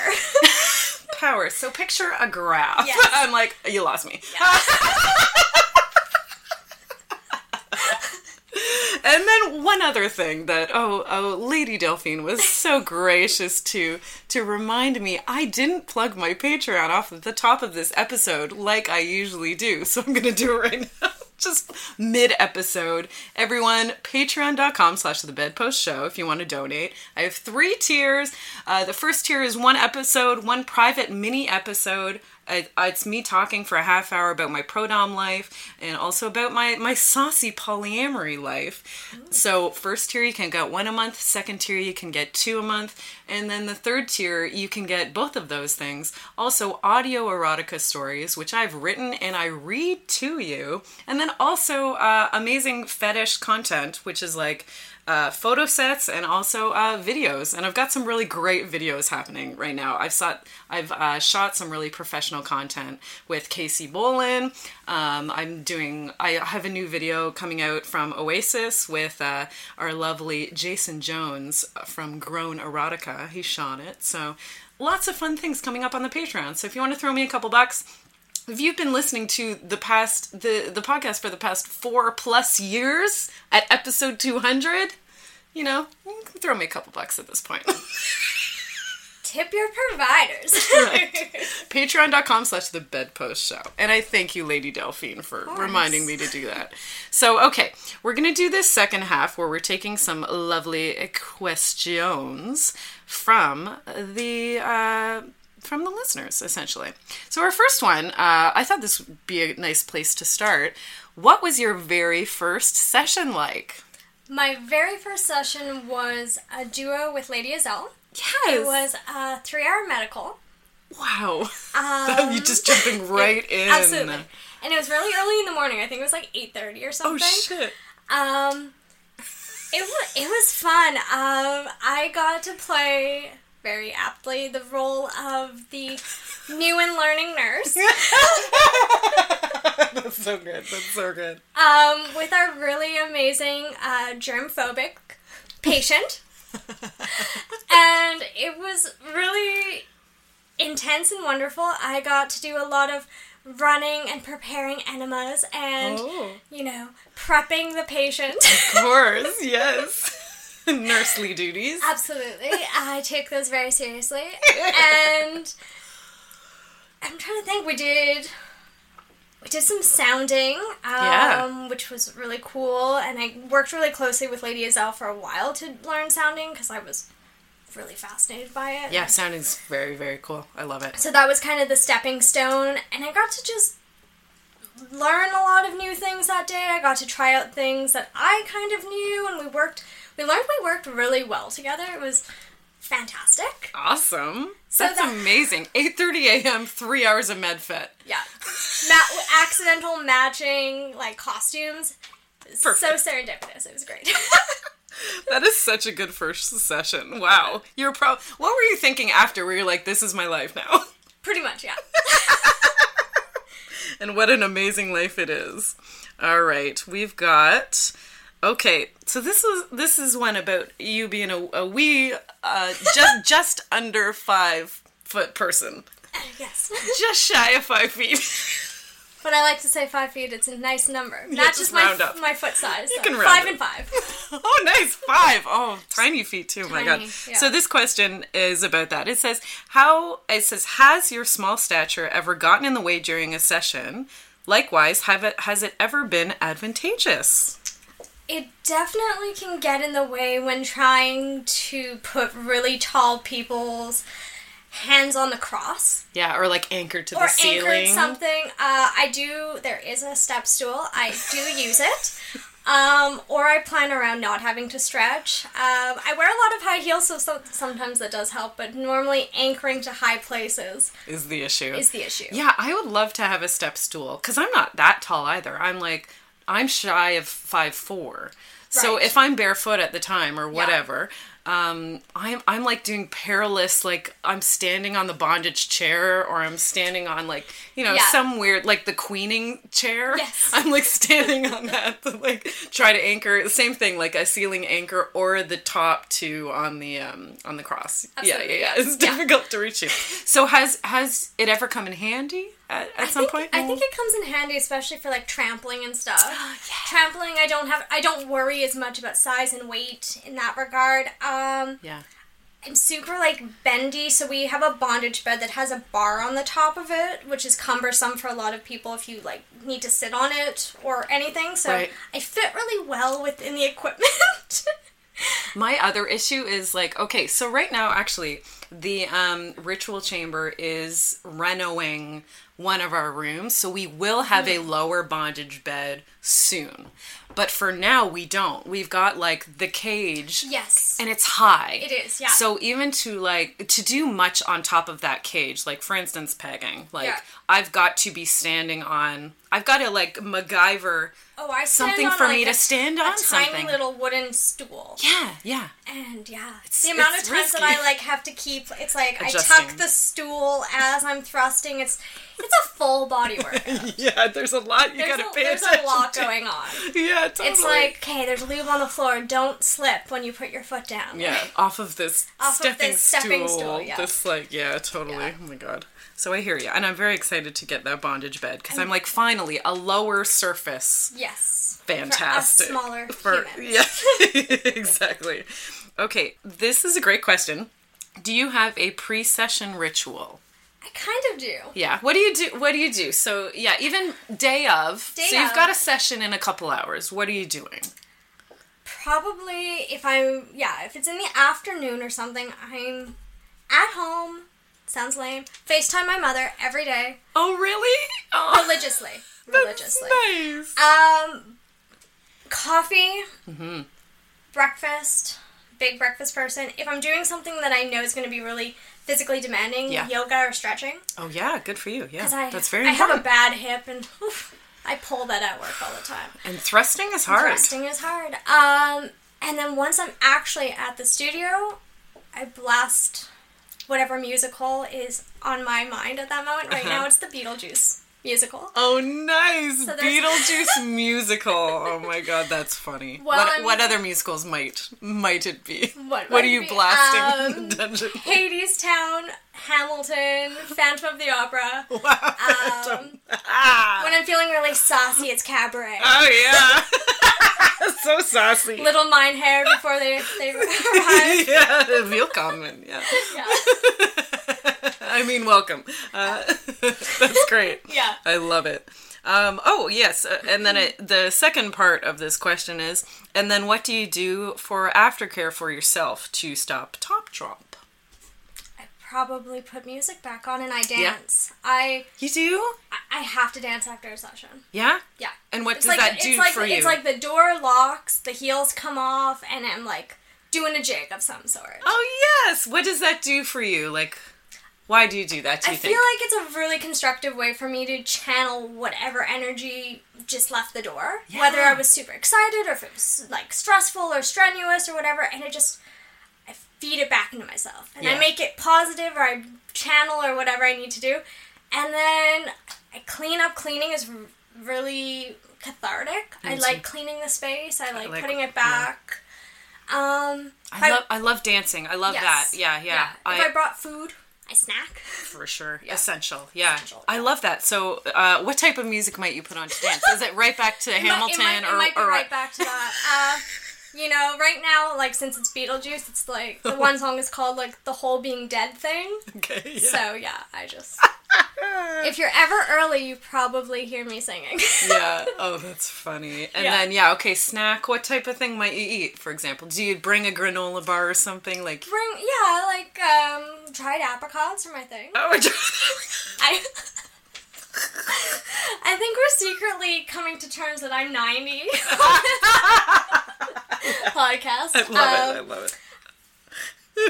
power. So picture a graph. Yes. I'm like, you lost me. And then one other thing that oh oh Lady Delphine was so gracious to to remind me I didn't plug my Patreon off at the top of this episode like I usually do, so I'm gonna do it right now. Just mid episode. Everyone, patreon.com slash the bedpost show if you want to donate. I have three tiers. Uh, the first tier is one episode, one private mini episode. I, it's me talking for a half hour about my prodom life and also about my, my saucy polyamory life. So, first tier you can get one a month, second tier you can get two a month, and then the third tier you can get both of those things. Also, audio erotica stories, which I've written and I read to you, and then also uh, amazing fetish content, which is like uh, photo sets and also uh, videos. And I've got some really great videos happening right now. I've shot, I've uh, shot some really professional content with Casey Bolin. Um, I'm doing, I have a new video coming out from Oasis with uh, our lovely Jason Jones from Grown Erotica. He shot it. So lots of fun things coming up on the Patreon. So if you want to throw me a couple bucks, if you've been listening to the past the the podcast for the past four plus years at episode 200 you know you throw me a couple bucks at this point. Tip your providers. patreon.com slash the bedpost show. And i thank you lady delphine for reminding me to do that. So okay we're gonna do this second half where we're taking some lovely questions from the uh from the listeners, essentially. So, our first one, uh, I thought this would be a nice place to start. What was your very first session like? My very first session was a duo with Lady Azelle. Yes. It was a three-hour medical. Wow. Um, you just jumping right in. Absolutely. And it was really early in the morning. I think it was like 8.30 or something. Oh, something. shit. Um, it was it was fun. Um, I got to play very aptly the role of the new and learning nurse. That's so good. That's so good. um, with our really amazing uh, germphobic patient, and it was really intense and wonderful. I got to do a lot of running and preparing enemas and Oh. you know prepping the patient. Of course, yes. Nursely duties. Absolutely. I take those very seriously. And I'm trying to think we did we did some sounding, um, Yeah. which was really cool, and I worked really closely with Lady Azelle for a while to learn sounding because I was really fascinated by it. Yeah, sounding's very, very cool. I love it. So that was kind of the stepping stone, and I got to just learn a lot of new things that day. I got to try out things that I kind of knew, and we worked. We learned we worked really well together. It was fantastic. Awesome. So That's that- amazing. 8.30 a.m., three hours of med fet. Yeah, Ma- accidental matching like costumes. So serendipitous. It was great. That is such a good first session. Wow. You're pro. What were you thinking after? Where you're like, "This is my life now," Pretty much, yeah. and what an amazing life it is. All right, we've got. Okay, so this is this is one about you being a, a wee, uh, just just under five foot person, yes. just shy of five feet. But I like to say five feet. It's a nice number, not just just my up. my foot size. so can round five up. and five. Oh, nice. Five. Oh, tiny feet too. my God. Yeah. So this question is about that. It says, how, it says, has your small stature ever gotten in the way during a session? Likewise, have it, has it ever been advantageous? It definitely can get in the way when trying to put really tall people's hands on the cross Yeah, or like anchored to or the ceiling. anchored something. Uh, I do. There is a step stool. I do use it. Um, or I plan around not having to stretch. Um, I wear a lot of high heels, so some, sometimes that does help. But normally, anchoring to high places Is the issue. is the issue. Yeah, I would love to have a step stool because I'm not that tall either. I'm like, I'm shy of five four. So if I'm barefoot at the time or whatever, um, I'm I'm like doing perilous, like I'm standing on the bondage chair, or I'm standing on like you know Yeah. some weird like the queening chair. Yes. I'm like standing on that to like try to anchor. The same thing, like a ceiling anchor or the top two on the um on the cross. Yeah, yeah, yeah. yeah. It's Yeah. difficult to reach you. So has has it ever come in handy at, at some think, point? I think it comes in handy, especially for like trampling and stuff. Oh, Trampling, I don't have, I don't worry as much about size and weight in that regard. Um, yeah. I'm super like bendy, so we have a bondage bed that has a bar on the top of it, which is cumbersome for a lot of people if you like need to sit on it or anything. So Right. I fit really well within the equipment. My other issue is like, okay, so right now, actually, the um, ritual chamber is renoing one of our rooms, so we will have a lower bondage bed soon. But for now, we don't. We've got like the cage. yes. And it's high. It is, yeah. So even to like to do much on top of that cage, like for instance pegging, like Yeah. I've got to be standing on. I've got to like MacGyver oh, I stand something for like, me a- to stand on. a tiny something. little wooden stool. Yeah, yeah. And yeah, It's- the amount of times that. I like have to keep it's like I tuck the stool as I'm thrusting. It's it's a full body workout. Yeah, there's a lot you There's, gotta a, pay there's attention a lot to. going on. Yeah, totally. It's like, okay, there's lube on the floor. Don't slip when you put your foot down. yeah, off of this Off of stepping, this stepping stool. stool, yeah. This like, yeah, totally. Yeah. Oh my god. So I hear you, and I'm very excited to get that bondage bed because I'm like, finally, a lower surface. Yes. Fantastic. For smaller For- humans. yeah, exactly. Okay, this is a great question. Do you have a pre-session ritual? I kind of do. Yeah. What do you do? What do you do? So yeah, even day of. Day so you've of. got a session in a couple hours. What are you doing? Probably if I'm yeah, if it's in the afternoon or something, I'm at home. Sounds lame. FaceTime my mother every day. Oh really? Oh, Religiously. that's Religiously. nice. Um, coffee, Mm-hmm. breakfast, big breakfast person. If I'm doing something that I know is going to be really physically demanding, Yeah. yoga or stretching, Oh yeah, good for you. Yeah, I that's very I have a bad hip and oof, I pull that at work all the time. and thrusting is hard. Thrusting is hard. Um, and then once I'm actually at the studio, I blast whatever musical is on my mind at that moment. Right now, Uh-huh. it's the Beetlejuice musical. Oh, nice! So Beetlejuice musical. Oh my god, that's funny. Well, what what other musicals might might it be? What what are you be? blasting in Um, the dungeon? Hadestown, Hamilton, Phantom of the Opera. Wow. Um, ah. when I'm feeling really saucy, it's Cabaret. Oh yeah. so saucy. Little Mein Herr before they they arrive. yeah, willkommen. Yeah. Yeah. I mean, welcome. Uh, that's great. Yeah. I love it. Um, oh yes, uh, and then it, the second part of this question is, and then what do you do for aftercare for yourself to stop top drop? I probably put music back on and I dance. I You do? I have to dance after a session. Yeah. Yeah. And what It's does like that do like for you? it's like the door locks, the heels come off, and I'm like doing a jig of some sort. oh yes. What does that do for you? Like, why do you do that? Do I feel think? like it's a really constructive way for me to channel whatever energy just left the door. Whether I was super excited or if it was like stressful or strenuous or whatever, and it just I feed it back into myself. And Yeah. I make it positive or I channel or whatever I need to do. And then I clean up. Cleaning is really cathartic. I like cleaning the space. I like, like- putting it back. Um, if I love I love dancing. I love yes. that. Yeah, yeah. If I, brought food, I snack. For sure. Yeah. Essential. Yeah. Essential, I love that. So, uh, what type of music might you put on to dance? Is it right back to might- Hamilton it might, or, it might be or right back to that. Uh, you know, right now, like since it's Beetlejuice, it's like the one song is called like the whole being dead thing. Okay. Yeah. So yeah, I just if you're ever early, you probably hear me singing. yeah. Oh, that's funny. And Yeah. then yeah, okay, snack. What type of thing might you eat? For example, do you bring a granola bar or something like? Bring yeah, like um dried apricots are my thing. Oh, dried. I I think we're secretly coming to terms that I'm 90. Podcast. I love it. I Um, love it.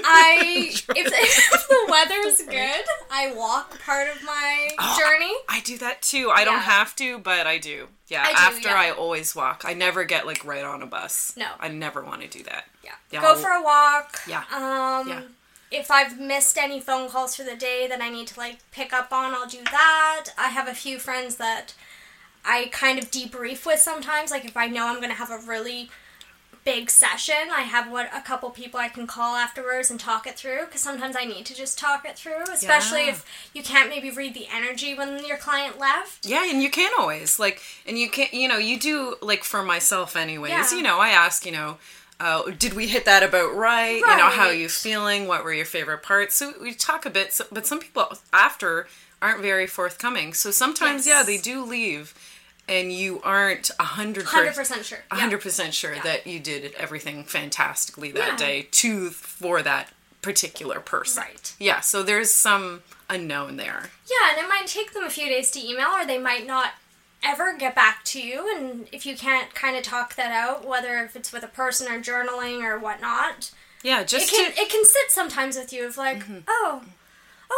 I if, if the weather's good, I I walk part of my journey. I do that too. I don't have to, but I do. Yeah, I do, after yeah. I always walk. I never get like right on a bus. No. I never want to do that. Yeah. Yeah, Go I'll- for a walk. Yeah. Um Yeah. if I've missed any phone calls for the day that I need to like pick up on, I'll do that. I have a few friends that I kind of debrief with sometimes. Like if I know I'm going to have a really big session, I have what a couple people I can call afterwards and talk it through because sometimes I need to just talk it through, especially Yeah. if you can't maybe read the energy when your client left. Yeah, and you can always like, and you can't, you know, you do like for myself, anyways. Yeah. You know, I ask, you know, uh, did we hit that about right? You know, how are you feeling? What were your favorite parts? So we talk a bit, so, but some people after aren't very forthcoming. So sometimes, Yes. yeah, they do leave, and you aren't a hundred Hundred percent sure. a hundred percent sure Yeah. that you did everything fantastically that Yeah. day to for that particular person. Right. Yeah. So there's some unknown there. Yeah, and it might take them a few days to email, or they might not ever get back to you. And if you can't kind of talk that out, whether if it's with a person or journaling or whatnot, Yeah. it Just can to it can sit sometimes with you of like, mm-hmm. oh,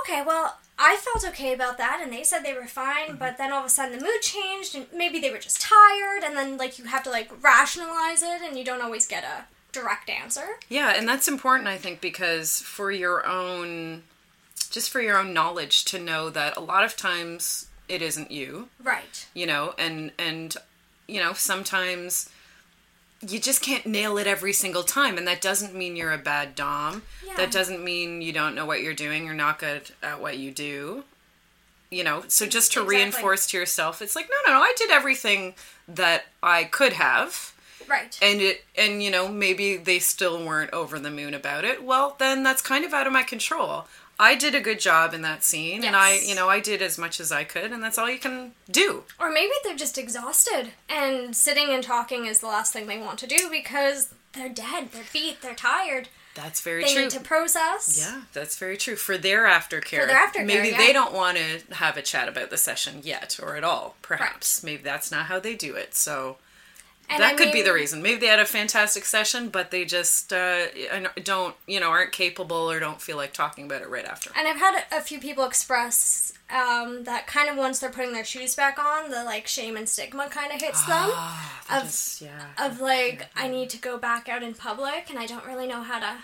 okay, well. I felt okay about that, and they said they were fine. Mm-hmm. But then all of a sudden, the mood changed, and maybe they were just tired. And then, like, you have to like rationalize it, and you don't always get a direct answer. Yeah, and that's important, I think, because for your own, just for your own knowledge to know that a lot of times it isn't you, Right. you know, and and you know sometimes you just can't nail it every single time, and that doesn't mean you're a bad dom. Yeah. That doesn't mean you don't know what you're doing. You're not good at what you do. You know, so just to Exactly. reinforce to yourself, it's like no, no, no. I did everything that I could have Right. and it and you know maybe they still weren't over the moon about it well then that's kind of out of my control i did a good job in that scene and i you know i did as much as i could and that's all you can do. Or maybe they're just exhausted and sitting and talking is the last thing they want to do because they're dead, they're beat, they're tired. that's very They true. need to process. yeah that's very true. For their aftercare. For their aftercare, maybe yeah. they don't want to have a chat about the session yet or at all perhaps. Maybe that's not how they do it so And that I could be the reason. Maybe they had a fantastic session, but they just uh, don't, you know, aren't capable or don't feel like talking about it right after. And I've had a few people express um, that kind of once they're putting their shoes back on, the like shame and stigma kind of hits them. Ah, of- is- yeah. Of like, I need to go back out in public and I don't really know how to,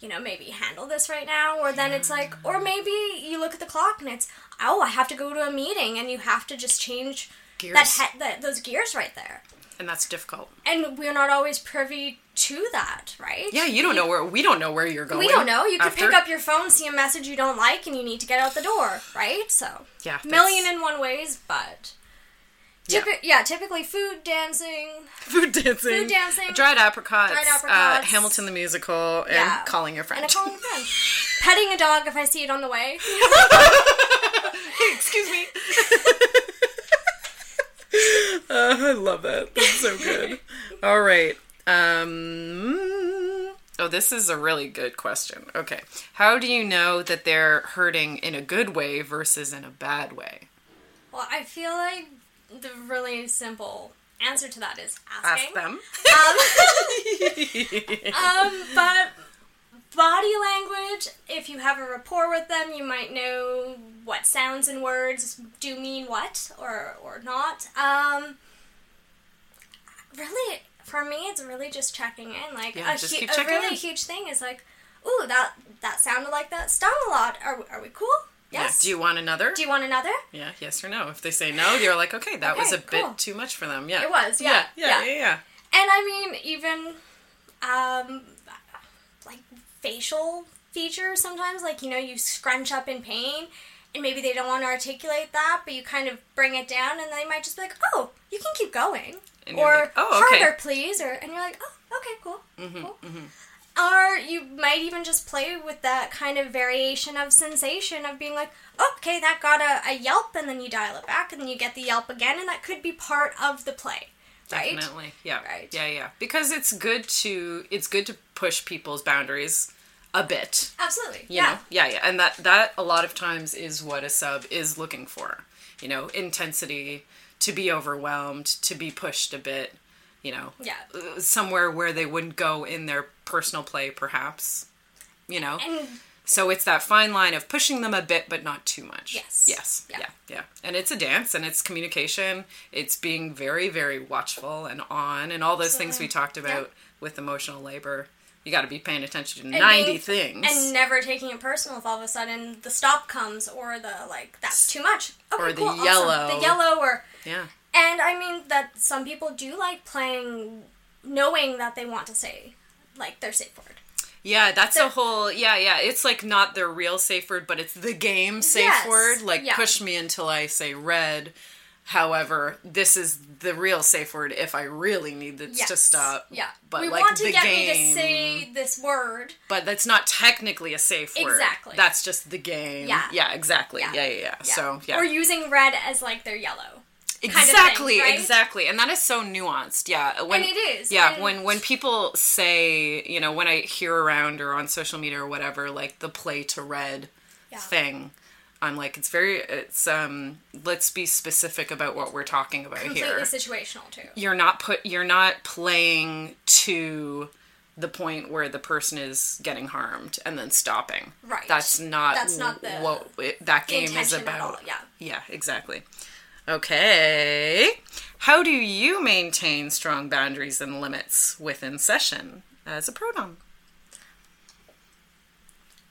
you know, maybe handle this right now. Or then it's like, or maybe you look at the clock and it's, oh, I have to go to a meeting and you have to just change Gears. that, he- that those gears right there. And that's difficult. and we're not always privy to that, right? Yeah, you don't know where we don't know where you're going. We don't know. You could after. pick up your phone, see a message you don't like, and you need to get out the door, right? So, Yeah, million and one ways, but Yeah. typi- yeah, typically food, dancing, food dancing, Food dancing, dried aprocots, dried Uh, apricots. Hamilton the musical, and yeah, calling your friend. and a calling a friend, petting a dog if I see it on the way. Hey, excuse me. uh, I love that. That's so good. All right. Um. Oh, this is a really good question. Okay. How do you know that they're hurting in a good way versus in a bad way? well, I feel like the really simple answer to that is Ask asking. them. Um, but body language, if you have a rapport with them, you might know what sounds and words do mean what or or not. Um, really, for me, it's really just checking in. Like Yeah, a, hu- a really in. huge thing is like, ooh, that that sounded like that stung a lot. Are are we cool? Yes. Yeah. Do you want another? Do you want another? yeah. Yes or no. If they say no, you're like, okay, that was a cool. bit too much for them. Yeah. It was, yeah, Yeah. Yeah. yeah. Yeah. yeah. And I mean, even um, facial features sometimes, like you know, you scrunch up in pain, and maybe they don't want to articulate that, but you kind of bring it down, and they might just be like, "Oh, you can keep going," or like, "Oh, okay." harder, please," or and you're like, "Oh, okay, cool, mm-hmm, cool." Mm-hmm. Or you might even just play with that kind of variation of sensation of being like, okay, that got a, a yelp, and then you dial it back, and then you get the yelp again, and that could be part of the play, right? Definitely. Yeah. Right. Yeah, yeah. Because it's good to it's good to push people's boundaries a bit. Absolutely. You yeah. know? Yeah, yeah. And that that a lot of times is what a sub is looking for. You know, intensity, to be overwhelmed, to be pushed a bit, you know. Yeah. uh, Somewhere where they wouldn't go in their personal play perhaps. You know. And So it's that fine line of pushing them a bit, but not too much. Yes. Yes. Yeah. Yeah. Yeah. And it's a dance and it's communication. It's being very, very watchful and on and all those things we talked about with emotional labor. You got to be paying attention to And 90 being- things. And never taking it personal if all of a sudden the stop comes or the like that's too much. Okay, Or the cool, awesome. yellow. The yellow or yeah. and I mean that some people do like playing knowing that they want to say like their safe word. Yeah, that's So- a whole. Yeah, yeah. It's like not their real safe word, but it's the game safe Yes, word. Like yeah. push me until I say red. However, this is the real safe word if I really need this to stop. Yeah. But we like want to the get game, me to say this word. but that's not technically a safe word. Exactly. That's just the game. Yeah. Yeah. Exactly. Yeah. Yeah. Yeah. Yeah. So yeah. Or using red as like their yellow. Of thing, exactly right? exactly and that is so nuanced yeah when And it is, yeah and- when when people say you know when i hear around or on social media or whatever like the play to red Yeah. thing i'm like it's very it's um let's be specific about what we're talking about Completely here situational too. you're not put you're not playing to the point where the person is getting harmed and then stopping Right. that's not That's not the what it, that game is about yeah. yeah, exactly. Okay. How do you maintain strong boundaries and limits within session as a prodom?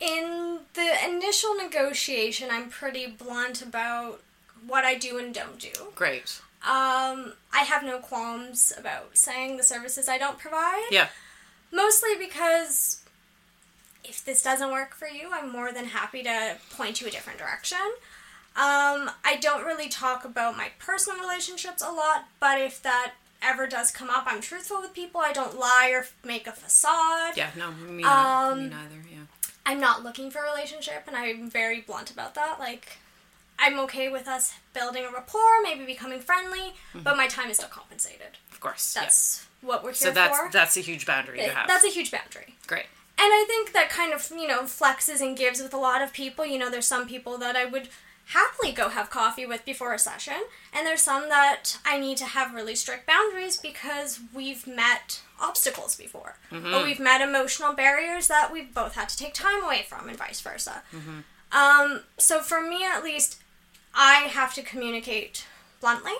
In the initial negotiation, I'm pretty blunt about what I do and don't do. Great. Um, I have no qualms about saying the services I don't provide. Yeah. Mostly because if this doesn't work for you, I'm more than happy to point you a different direction. Um, I don't really talk about my personal relationships a lot, but if that ever does come up, I'm truthful with people. I don't lie or make a facade. Yeah, no, me, not, me Um, neither, yeah. I'm not looking for a relationship, and I'm very blunt about that. Like, I'm okay with us building a rapport, maybe becoming friendly, but my time is still compensated. Of course. yeah. That's what we're here So that's for. that's a huge boundary to have. That's a huge boundary. Great. And I think that kind of, you know, flexes and gives with a lot of people. You know, there's some people that I would happily go have coffee with before a session, and there's some that I need to have really strict boundaries because we've met obstacles before. Or mm-hmm. we've met emotional barriers that we've both had to take time away from, and vice versa. Mm-hmm. Um, so for me, at least, I have to communicate bluntly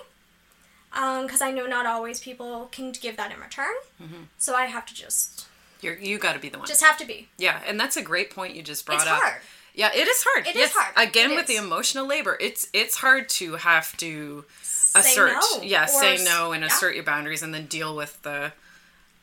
um, because I know not always people can give that in return. Mm-hmm. So I have to just You're you got to be the one. just have to be. yeah, and that's a great point you just brought It's up. hard. Yeah, it is hard. It is yes. hard. Again It with the emotional labor, it's it's hard to have to Say assert no, yeah say no and yeah. assert your boundaries and then deal with the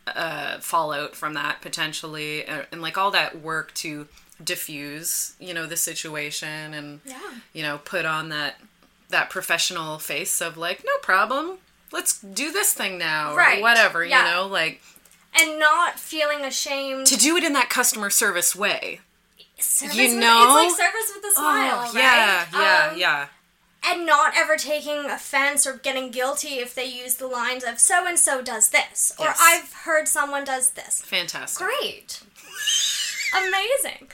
uh, fallout from that potentially and, and like all that work to diffuse you know the situation and Yeah. you know put on that that professional face of like no problem let's do this thing now Right, or whatever yeah. you know like and not feeling ashamed. to do it in that customer service way service you with, know? it's like service with a smile, oh yeah right? yeah Um, yeah And not ever taking offense or getting guilty if they use the lines of "so and so does this" or Yes. "I've heard someone does this." fantastic Great, amazing.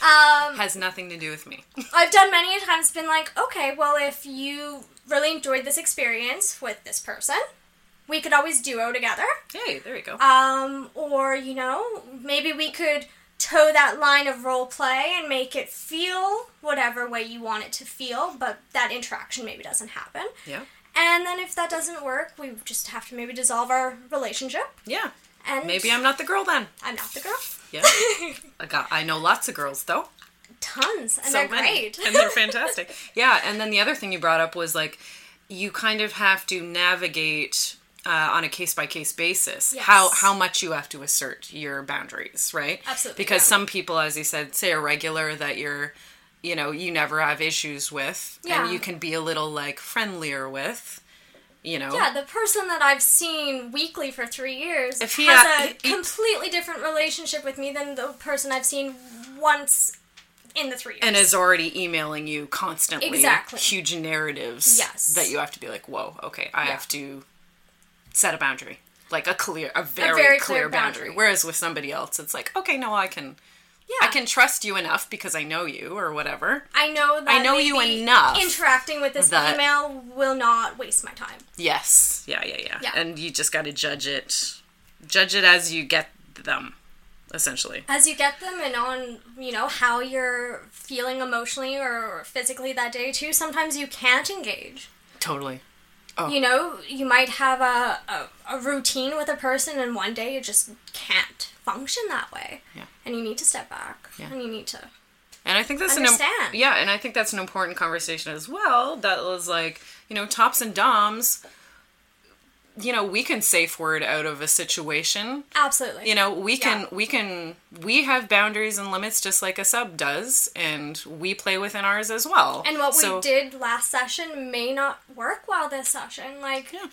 Um, has nothing to do with me I've done many a times been like, okay, well, if you really enjoyed this experience with this person, we could always duo together. hey there you go Um, or, you know, maybe we could toe that line of role play and make it feel whatever way you want it to feel, but that interaction maybe doesn't happen. yeah And then if that doesn't work, we just have to maybe dissolve our relationship. yeah And maybe i'm not the girl then I'm not the girl. Yeah. I got I know lots of girls though. Tons, and so they're many. great. and they're fantastic. Yeah, and then the other thing you brought up was like you kind of have to navigate uh, on a case by case basis Yes. how how much you have to assert your boundaries, right? Absolutely, Because yeah. some people, as you said, say a regular that you're, you know, you never have issues with, Yeah. and you can be a little like friendlier with, you know. Yeah, the person that I've seen weekly for three years If he has ha- a he- completely different relationship with me than the person I've seen once in the three years. and is already emailing you constantly Exactly. huge narratives Yes. that you have to be like whoa okay i Yeah. have to set a boundary like a clear a very, very clear, clear boundary. boundary. whereas with somebody else it's like okay no i can yeah. i can trust you enough because i know you or whatever I know that I know you enough Interacting with this that- email will not waste my time. yes yeah yeah yeah, Yeah. and you just got to judge it judge it as you get them essentially. As you get them and on, you know, how you're feeling emotionally or physically that day too, sometimes you can't engage. Totally. Oh. You know, you might have a, a, a routine with a person and one day you just can't function that way. Yeah. And you need to step back. Yeah. And you need to And I think that's an im- yeah, and I think that's an important conversation as well. That was like, you know, tops and doms. You know, we can safe word out of a situation. absolutely. You know, we can Yeah. we can we have boundaries and limits just like a sub does, and we play within ours as well. And what So- we did last session may not work well this session. Like, Yeah.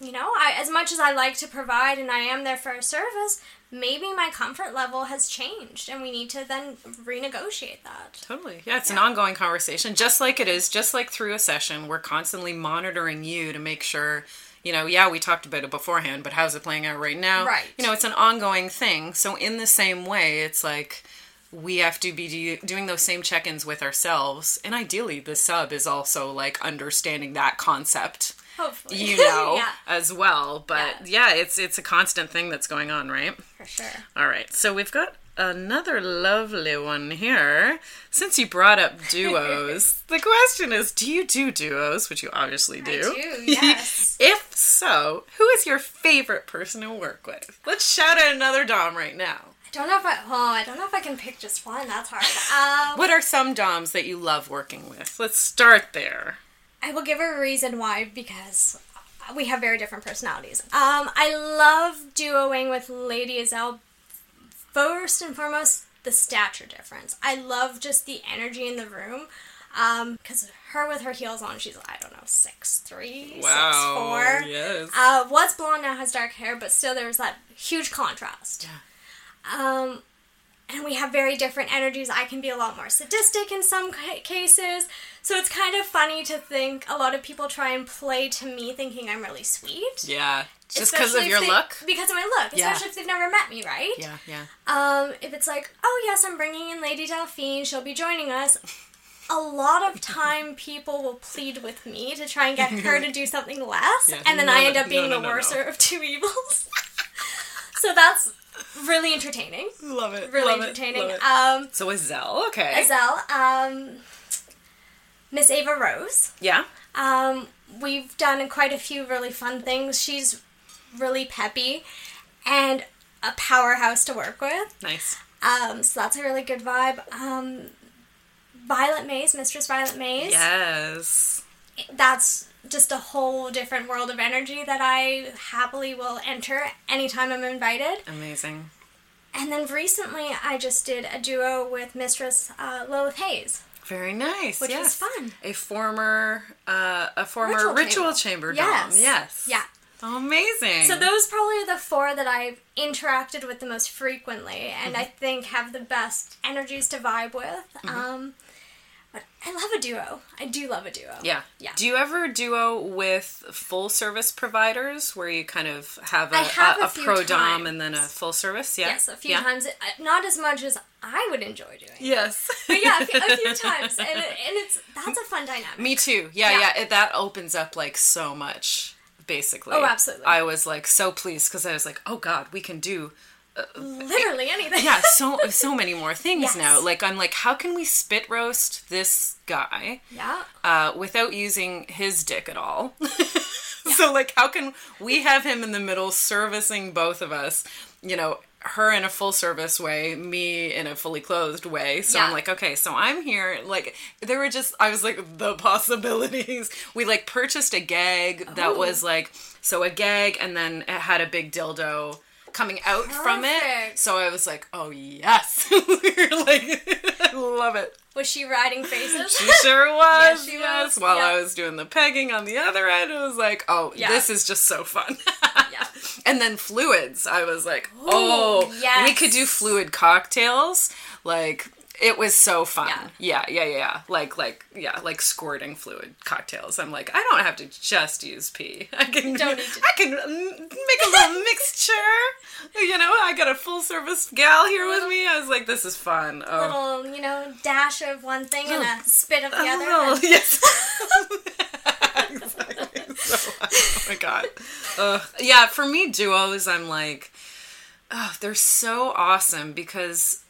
you know, I, as much as I like to provide and I am there for a service, maybe my comfort level has changed and we need to then renegotiate that. Totally. Yeah, it's an ongoing conversation, just like it is, just like through a session. We're constantly monitoring you to make sure, you know, yeah, we talked about it beforehand, but how's it playing out right now? Right. You know, it's an ongoing thing. So, in the same way, it's like we have to be do- doing those same check ins with ourselves. And ideally, the sub is also like understanding that concept. Hopefully. You know, yeah, as well, but yeah. it's it's a constant thing that's going on, right? for sure. All right, so we've got another lovely one here. Since you brought up duos, the question is do you do duos, which you obviously do? do, yes. if so, who is your favorite person to work with? Let's shout out another Dom right now. I don't know if I, oh, I don't know if I can pick just one. That's hard. Um, What are some Doms that you love working with? Let's start there. I will give a reason why because we have very different personalities. Um, I love duoing with Lady Azelle. First and foremost, the stature difference. I love just the energy in the room. Um, because her with her heels on, she's I don't know six three, six four. Yes. Uh, was blonde now has dark hair, but still there's that huge contrast. Yeah. Um, and we have very different energies. I can be a lot more sadistic in some ca- cases. So it's kind of funny to think a lot of people try and play to me thinking I'm really sweet. yeah. Just because of your they- look? Because of my look, Yeah. especially if they've never met me, right? Yeah, yeah. Um, if it's like, oh yes, I'm bringing in Lady Delphine, she'll be joining us. A lot of time, people will plead with me to try and get her to do something less, Yeah, and then no, I end up being no, no, the worser of two evils. so that's really entertaining. Love it. Really love it, entertaining. love it. Um, so Azelle, okay. Azelle, um, Miss Ava Rose. Yeah. Um, we've done quite a few really fun things. She's really peppy and a powerhouse to work with. Nice. Um, so that's a really good vibe. Um, Violet Mays, Mistress Violet Mays. Yes. That's just a whole different world of energy that I happily will enter anytime I'm invited. Amazing. And then recently, I just did a duo with Mistress uh, Lilith Hayes. Very nice. Which was fun. A former, uh, a former Ritual ritual, chamber. chamber, dom. Yes. Yes. Yeah. Amazing. So those probably are the four that I've interacted with the most frequently, and I think have the best energies to vibe with. Um, but I love a duo. I do love a duo. Yeah. Yeah. Do you ever duo with full service providers where you kind of have a, have a, a a pro dom and then a full service? Yeah. Yes, a few yeah. times. Uh, Not as much as I would enjoy doing. Yes. But yeah, a few, a few times, and, it, and it's that's a fun dynamic. Me too. Yeah, Yeah. yeah. It, that opens up like so much, basically. Oh, absolutely. I was like so pleased because I was like, oh God, we can do uh, uh, Literally eh, anything. yeah so so many more things Yes. now. Like I'm like, how can we spit roast this guy yeah. uh, without using his dick at all? So like, how can we have him in the middle servicing both of us? You know. Her in a full service way, me in a fully clothed way. So I'm like, okay, so I'm here. Like, there were just, I was like, the possibilities. We like purchased a gag that oh. was like, so a gag, and then it had a big dildo coming out from it. So I was like, oh yes, like I love it. Was she riding faces? She sure was. she yes. was, While yeah. I was doing the pegging on the other end, it was like, oh, Yeah. this is just so fun. yeah. and then fluids, I was like, oh, yes. we could do fluid cocktails. Like it was so fun. Yeah. yeah, yeah, yeah. Like, like, yeah, like squirting fluid cocktails. I'm like, I don't have to just use pee. I can, don't need to- I can make a little mixture. You know, I got a full service gal here with me. I was like, this is fun. Oh. Little, you know, dash of one thing and a oh. spit of the other. Oh, yes. exactly. So, oh my god. Ugh. yeah, for me, duos, I'm like, oh, they're so awesome because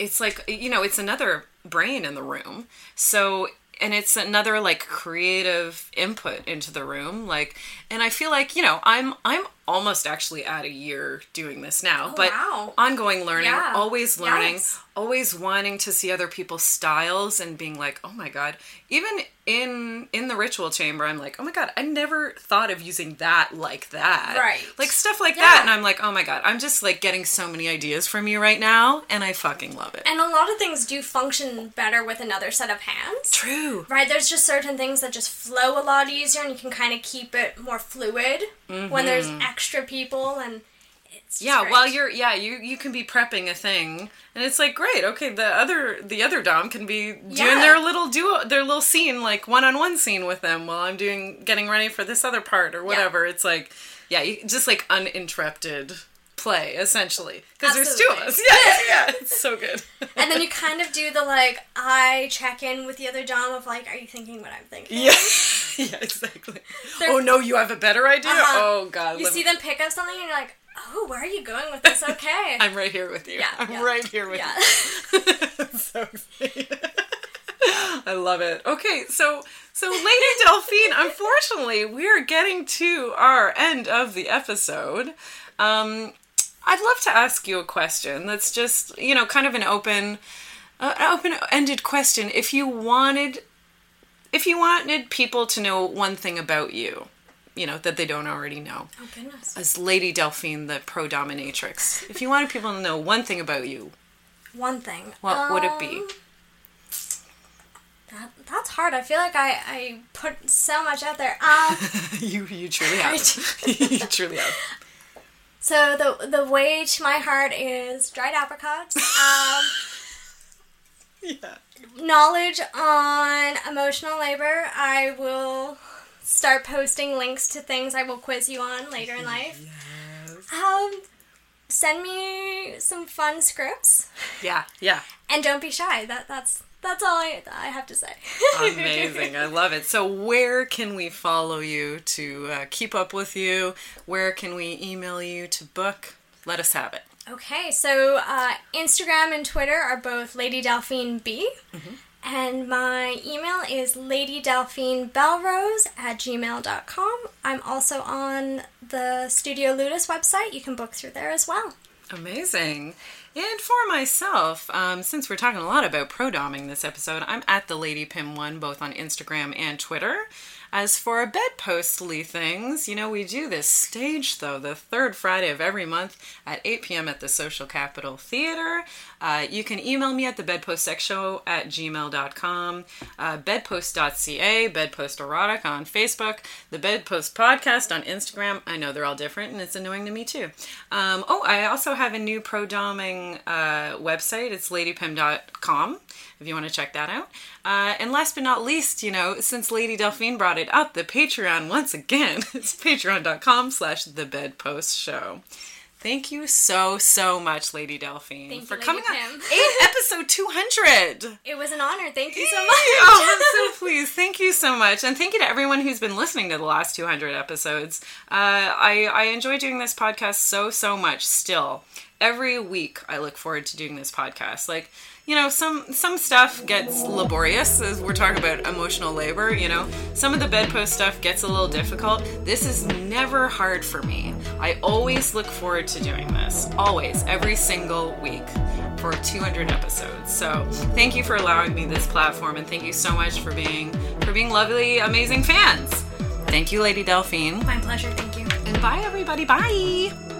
it's like you know it's another brain in the room so and it's another like creative input into the room like and i feel like you know i'm i'm almost actually at a year doing this now oh, but wow. ongoing learning Yeah. always learning Yes. Always wanting to see other people's styles and being like oh my god. Even in in the ritual chamber i'm like oh my god i never thought of using that like that. Right. like stuff like Yeah. that. And i'm like oh my god i'm just like getting so many ideas from you right now and i fucking love it. And a lot of things do function better with another set of hands. true. Right, there's just certain things that just flow a lot easier and you can kind of keep it more fluid when there's mm-hmm. extra people and it's yeah great. while you're yeah you you can be prepping a thing and it's like great okay the other the other dom can be doing Yeah. their little duo their little scene like one-on-one scene with them while i'm doing getting ready for this other part or whatever it's like yeah you, just like uninterrupted play essentially because there's two of us yeah yeah, yeah. it's so good And then you kind of do the like I check in with the other dom of like, are you thinking what I'm thinking? yeah yeah exactly They're- oh no you have a better idea Uh-huh. oh god You see them pick up something and you're like, oh, where are you going with this? Okay. i'm right here with you Yeah, i'm yeah. right here with yeah. you so excited. I love it. Okay, so so Lady Delphine, unfortunately, we're getting to our end of the episode. Um, I'd love to ask you a question that's just you know kind of an open, uh, an open-ended question. If you wanted, if you wanted people to know one thing about you, you know that they don't already know, oh, goodness. as Lady Delphine, the pro dominatrix. If you wanted people to know one thing about you, One thing. what would it be? Um, That, that's hard. I feel like I, I put so much out there. Um, you you truly have. you truly have. so the the way to my heart is dried apricots. Um, Yeah. knowledge on emotional labor. I will start posting links to things I will quiz you on later in life. Um, send me some fun scripts Yeah. Yeah. and don't be shy. That that's that's all I, I have to say. Amazing. I love it. So, where can we follow you to uh, keep up with you? Where can we email you to book? Let us have it. Okay, so uh, Instagram and Twitter are both Lady Delphine B. And my email is ladydelphinebellrose at gmail.com. I'm also on the Studio Ludus website. You can book through there as well. Amazing. And for myself, um, since we're talking a lot about pro doming this episode, I'm at the Lady Pim One both on Instagram and Twitter. As for our bedpostly things, you know, we do this stage though, the third Friday of every month at 8 p.m. at the Social Capital Theater. Uh, you can email me at the bedpostsexshow at gmail.com, uh, bedpost.ca, bedpost erotic on Facebook, the bedpost podcast on Instagram. I know they're all different and it's annoying to me too. Um, oh, I also have a new pro doming uh, website. It's ladypim.com if you want to check that out. Uh, and last but not least, you know, since Lady Delphine brought it up, the Patreon once again, it's patreon.com slash the bedpost show. Thank you so, so much, Lady Delphine, Thank you, for Lady coming on. Pim. Eight, episode 200. It was an honor. Thank you so much. oh, I'm so pleased. Thank you so much. And thank you to everyone who's been listening to the last 200 episodes. Uh, I, I enjoy doing this podcast so, so much still. Every week, I look forward to doing this podcast. Like, you know, some some stuff gets laborious as we're talking about emotional labor, you know. Some of the bedpost stuff gets a little difficult. This is never hard for me. I always look forward to doing this. Always, every single week for 200 episodes. So, thank you for allowing me this platform and thank you so much for being for being lovely, amazing fans. Thank you, Lady Delphine. My pleasure. Thank you. And bye everybody. Bye.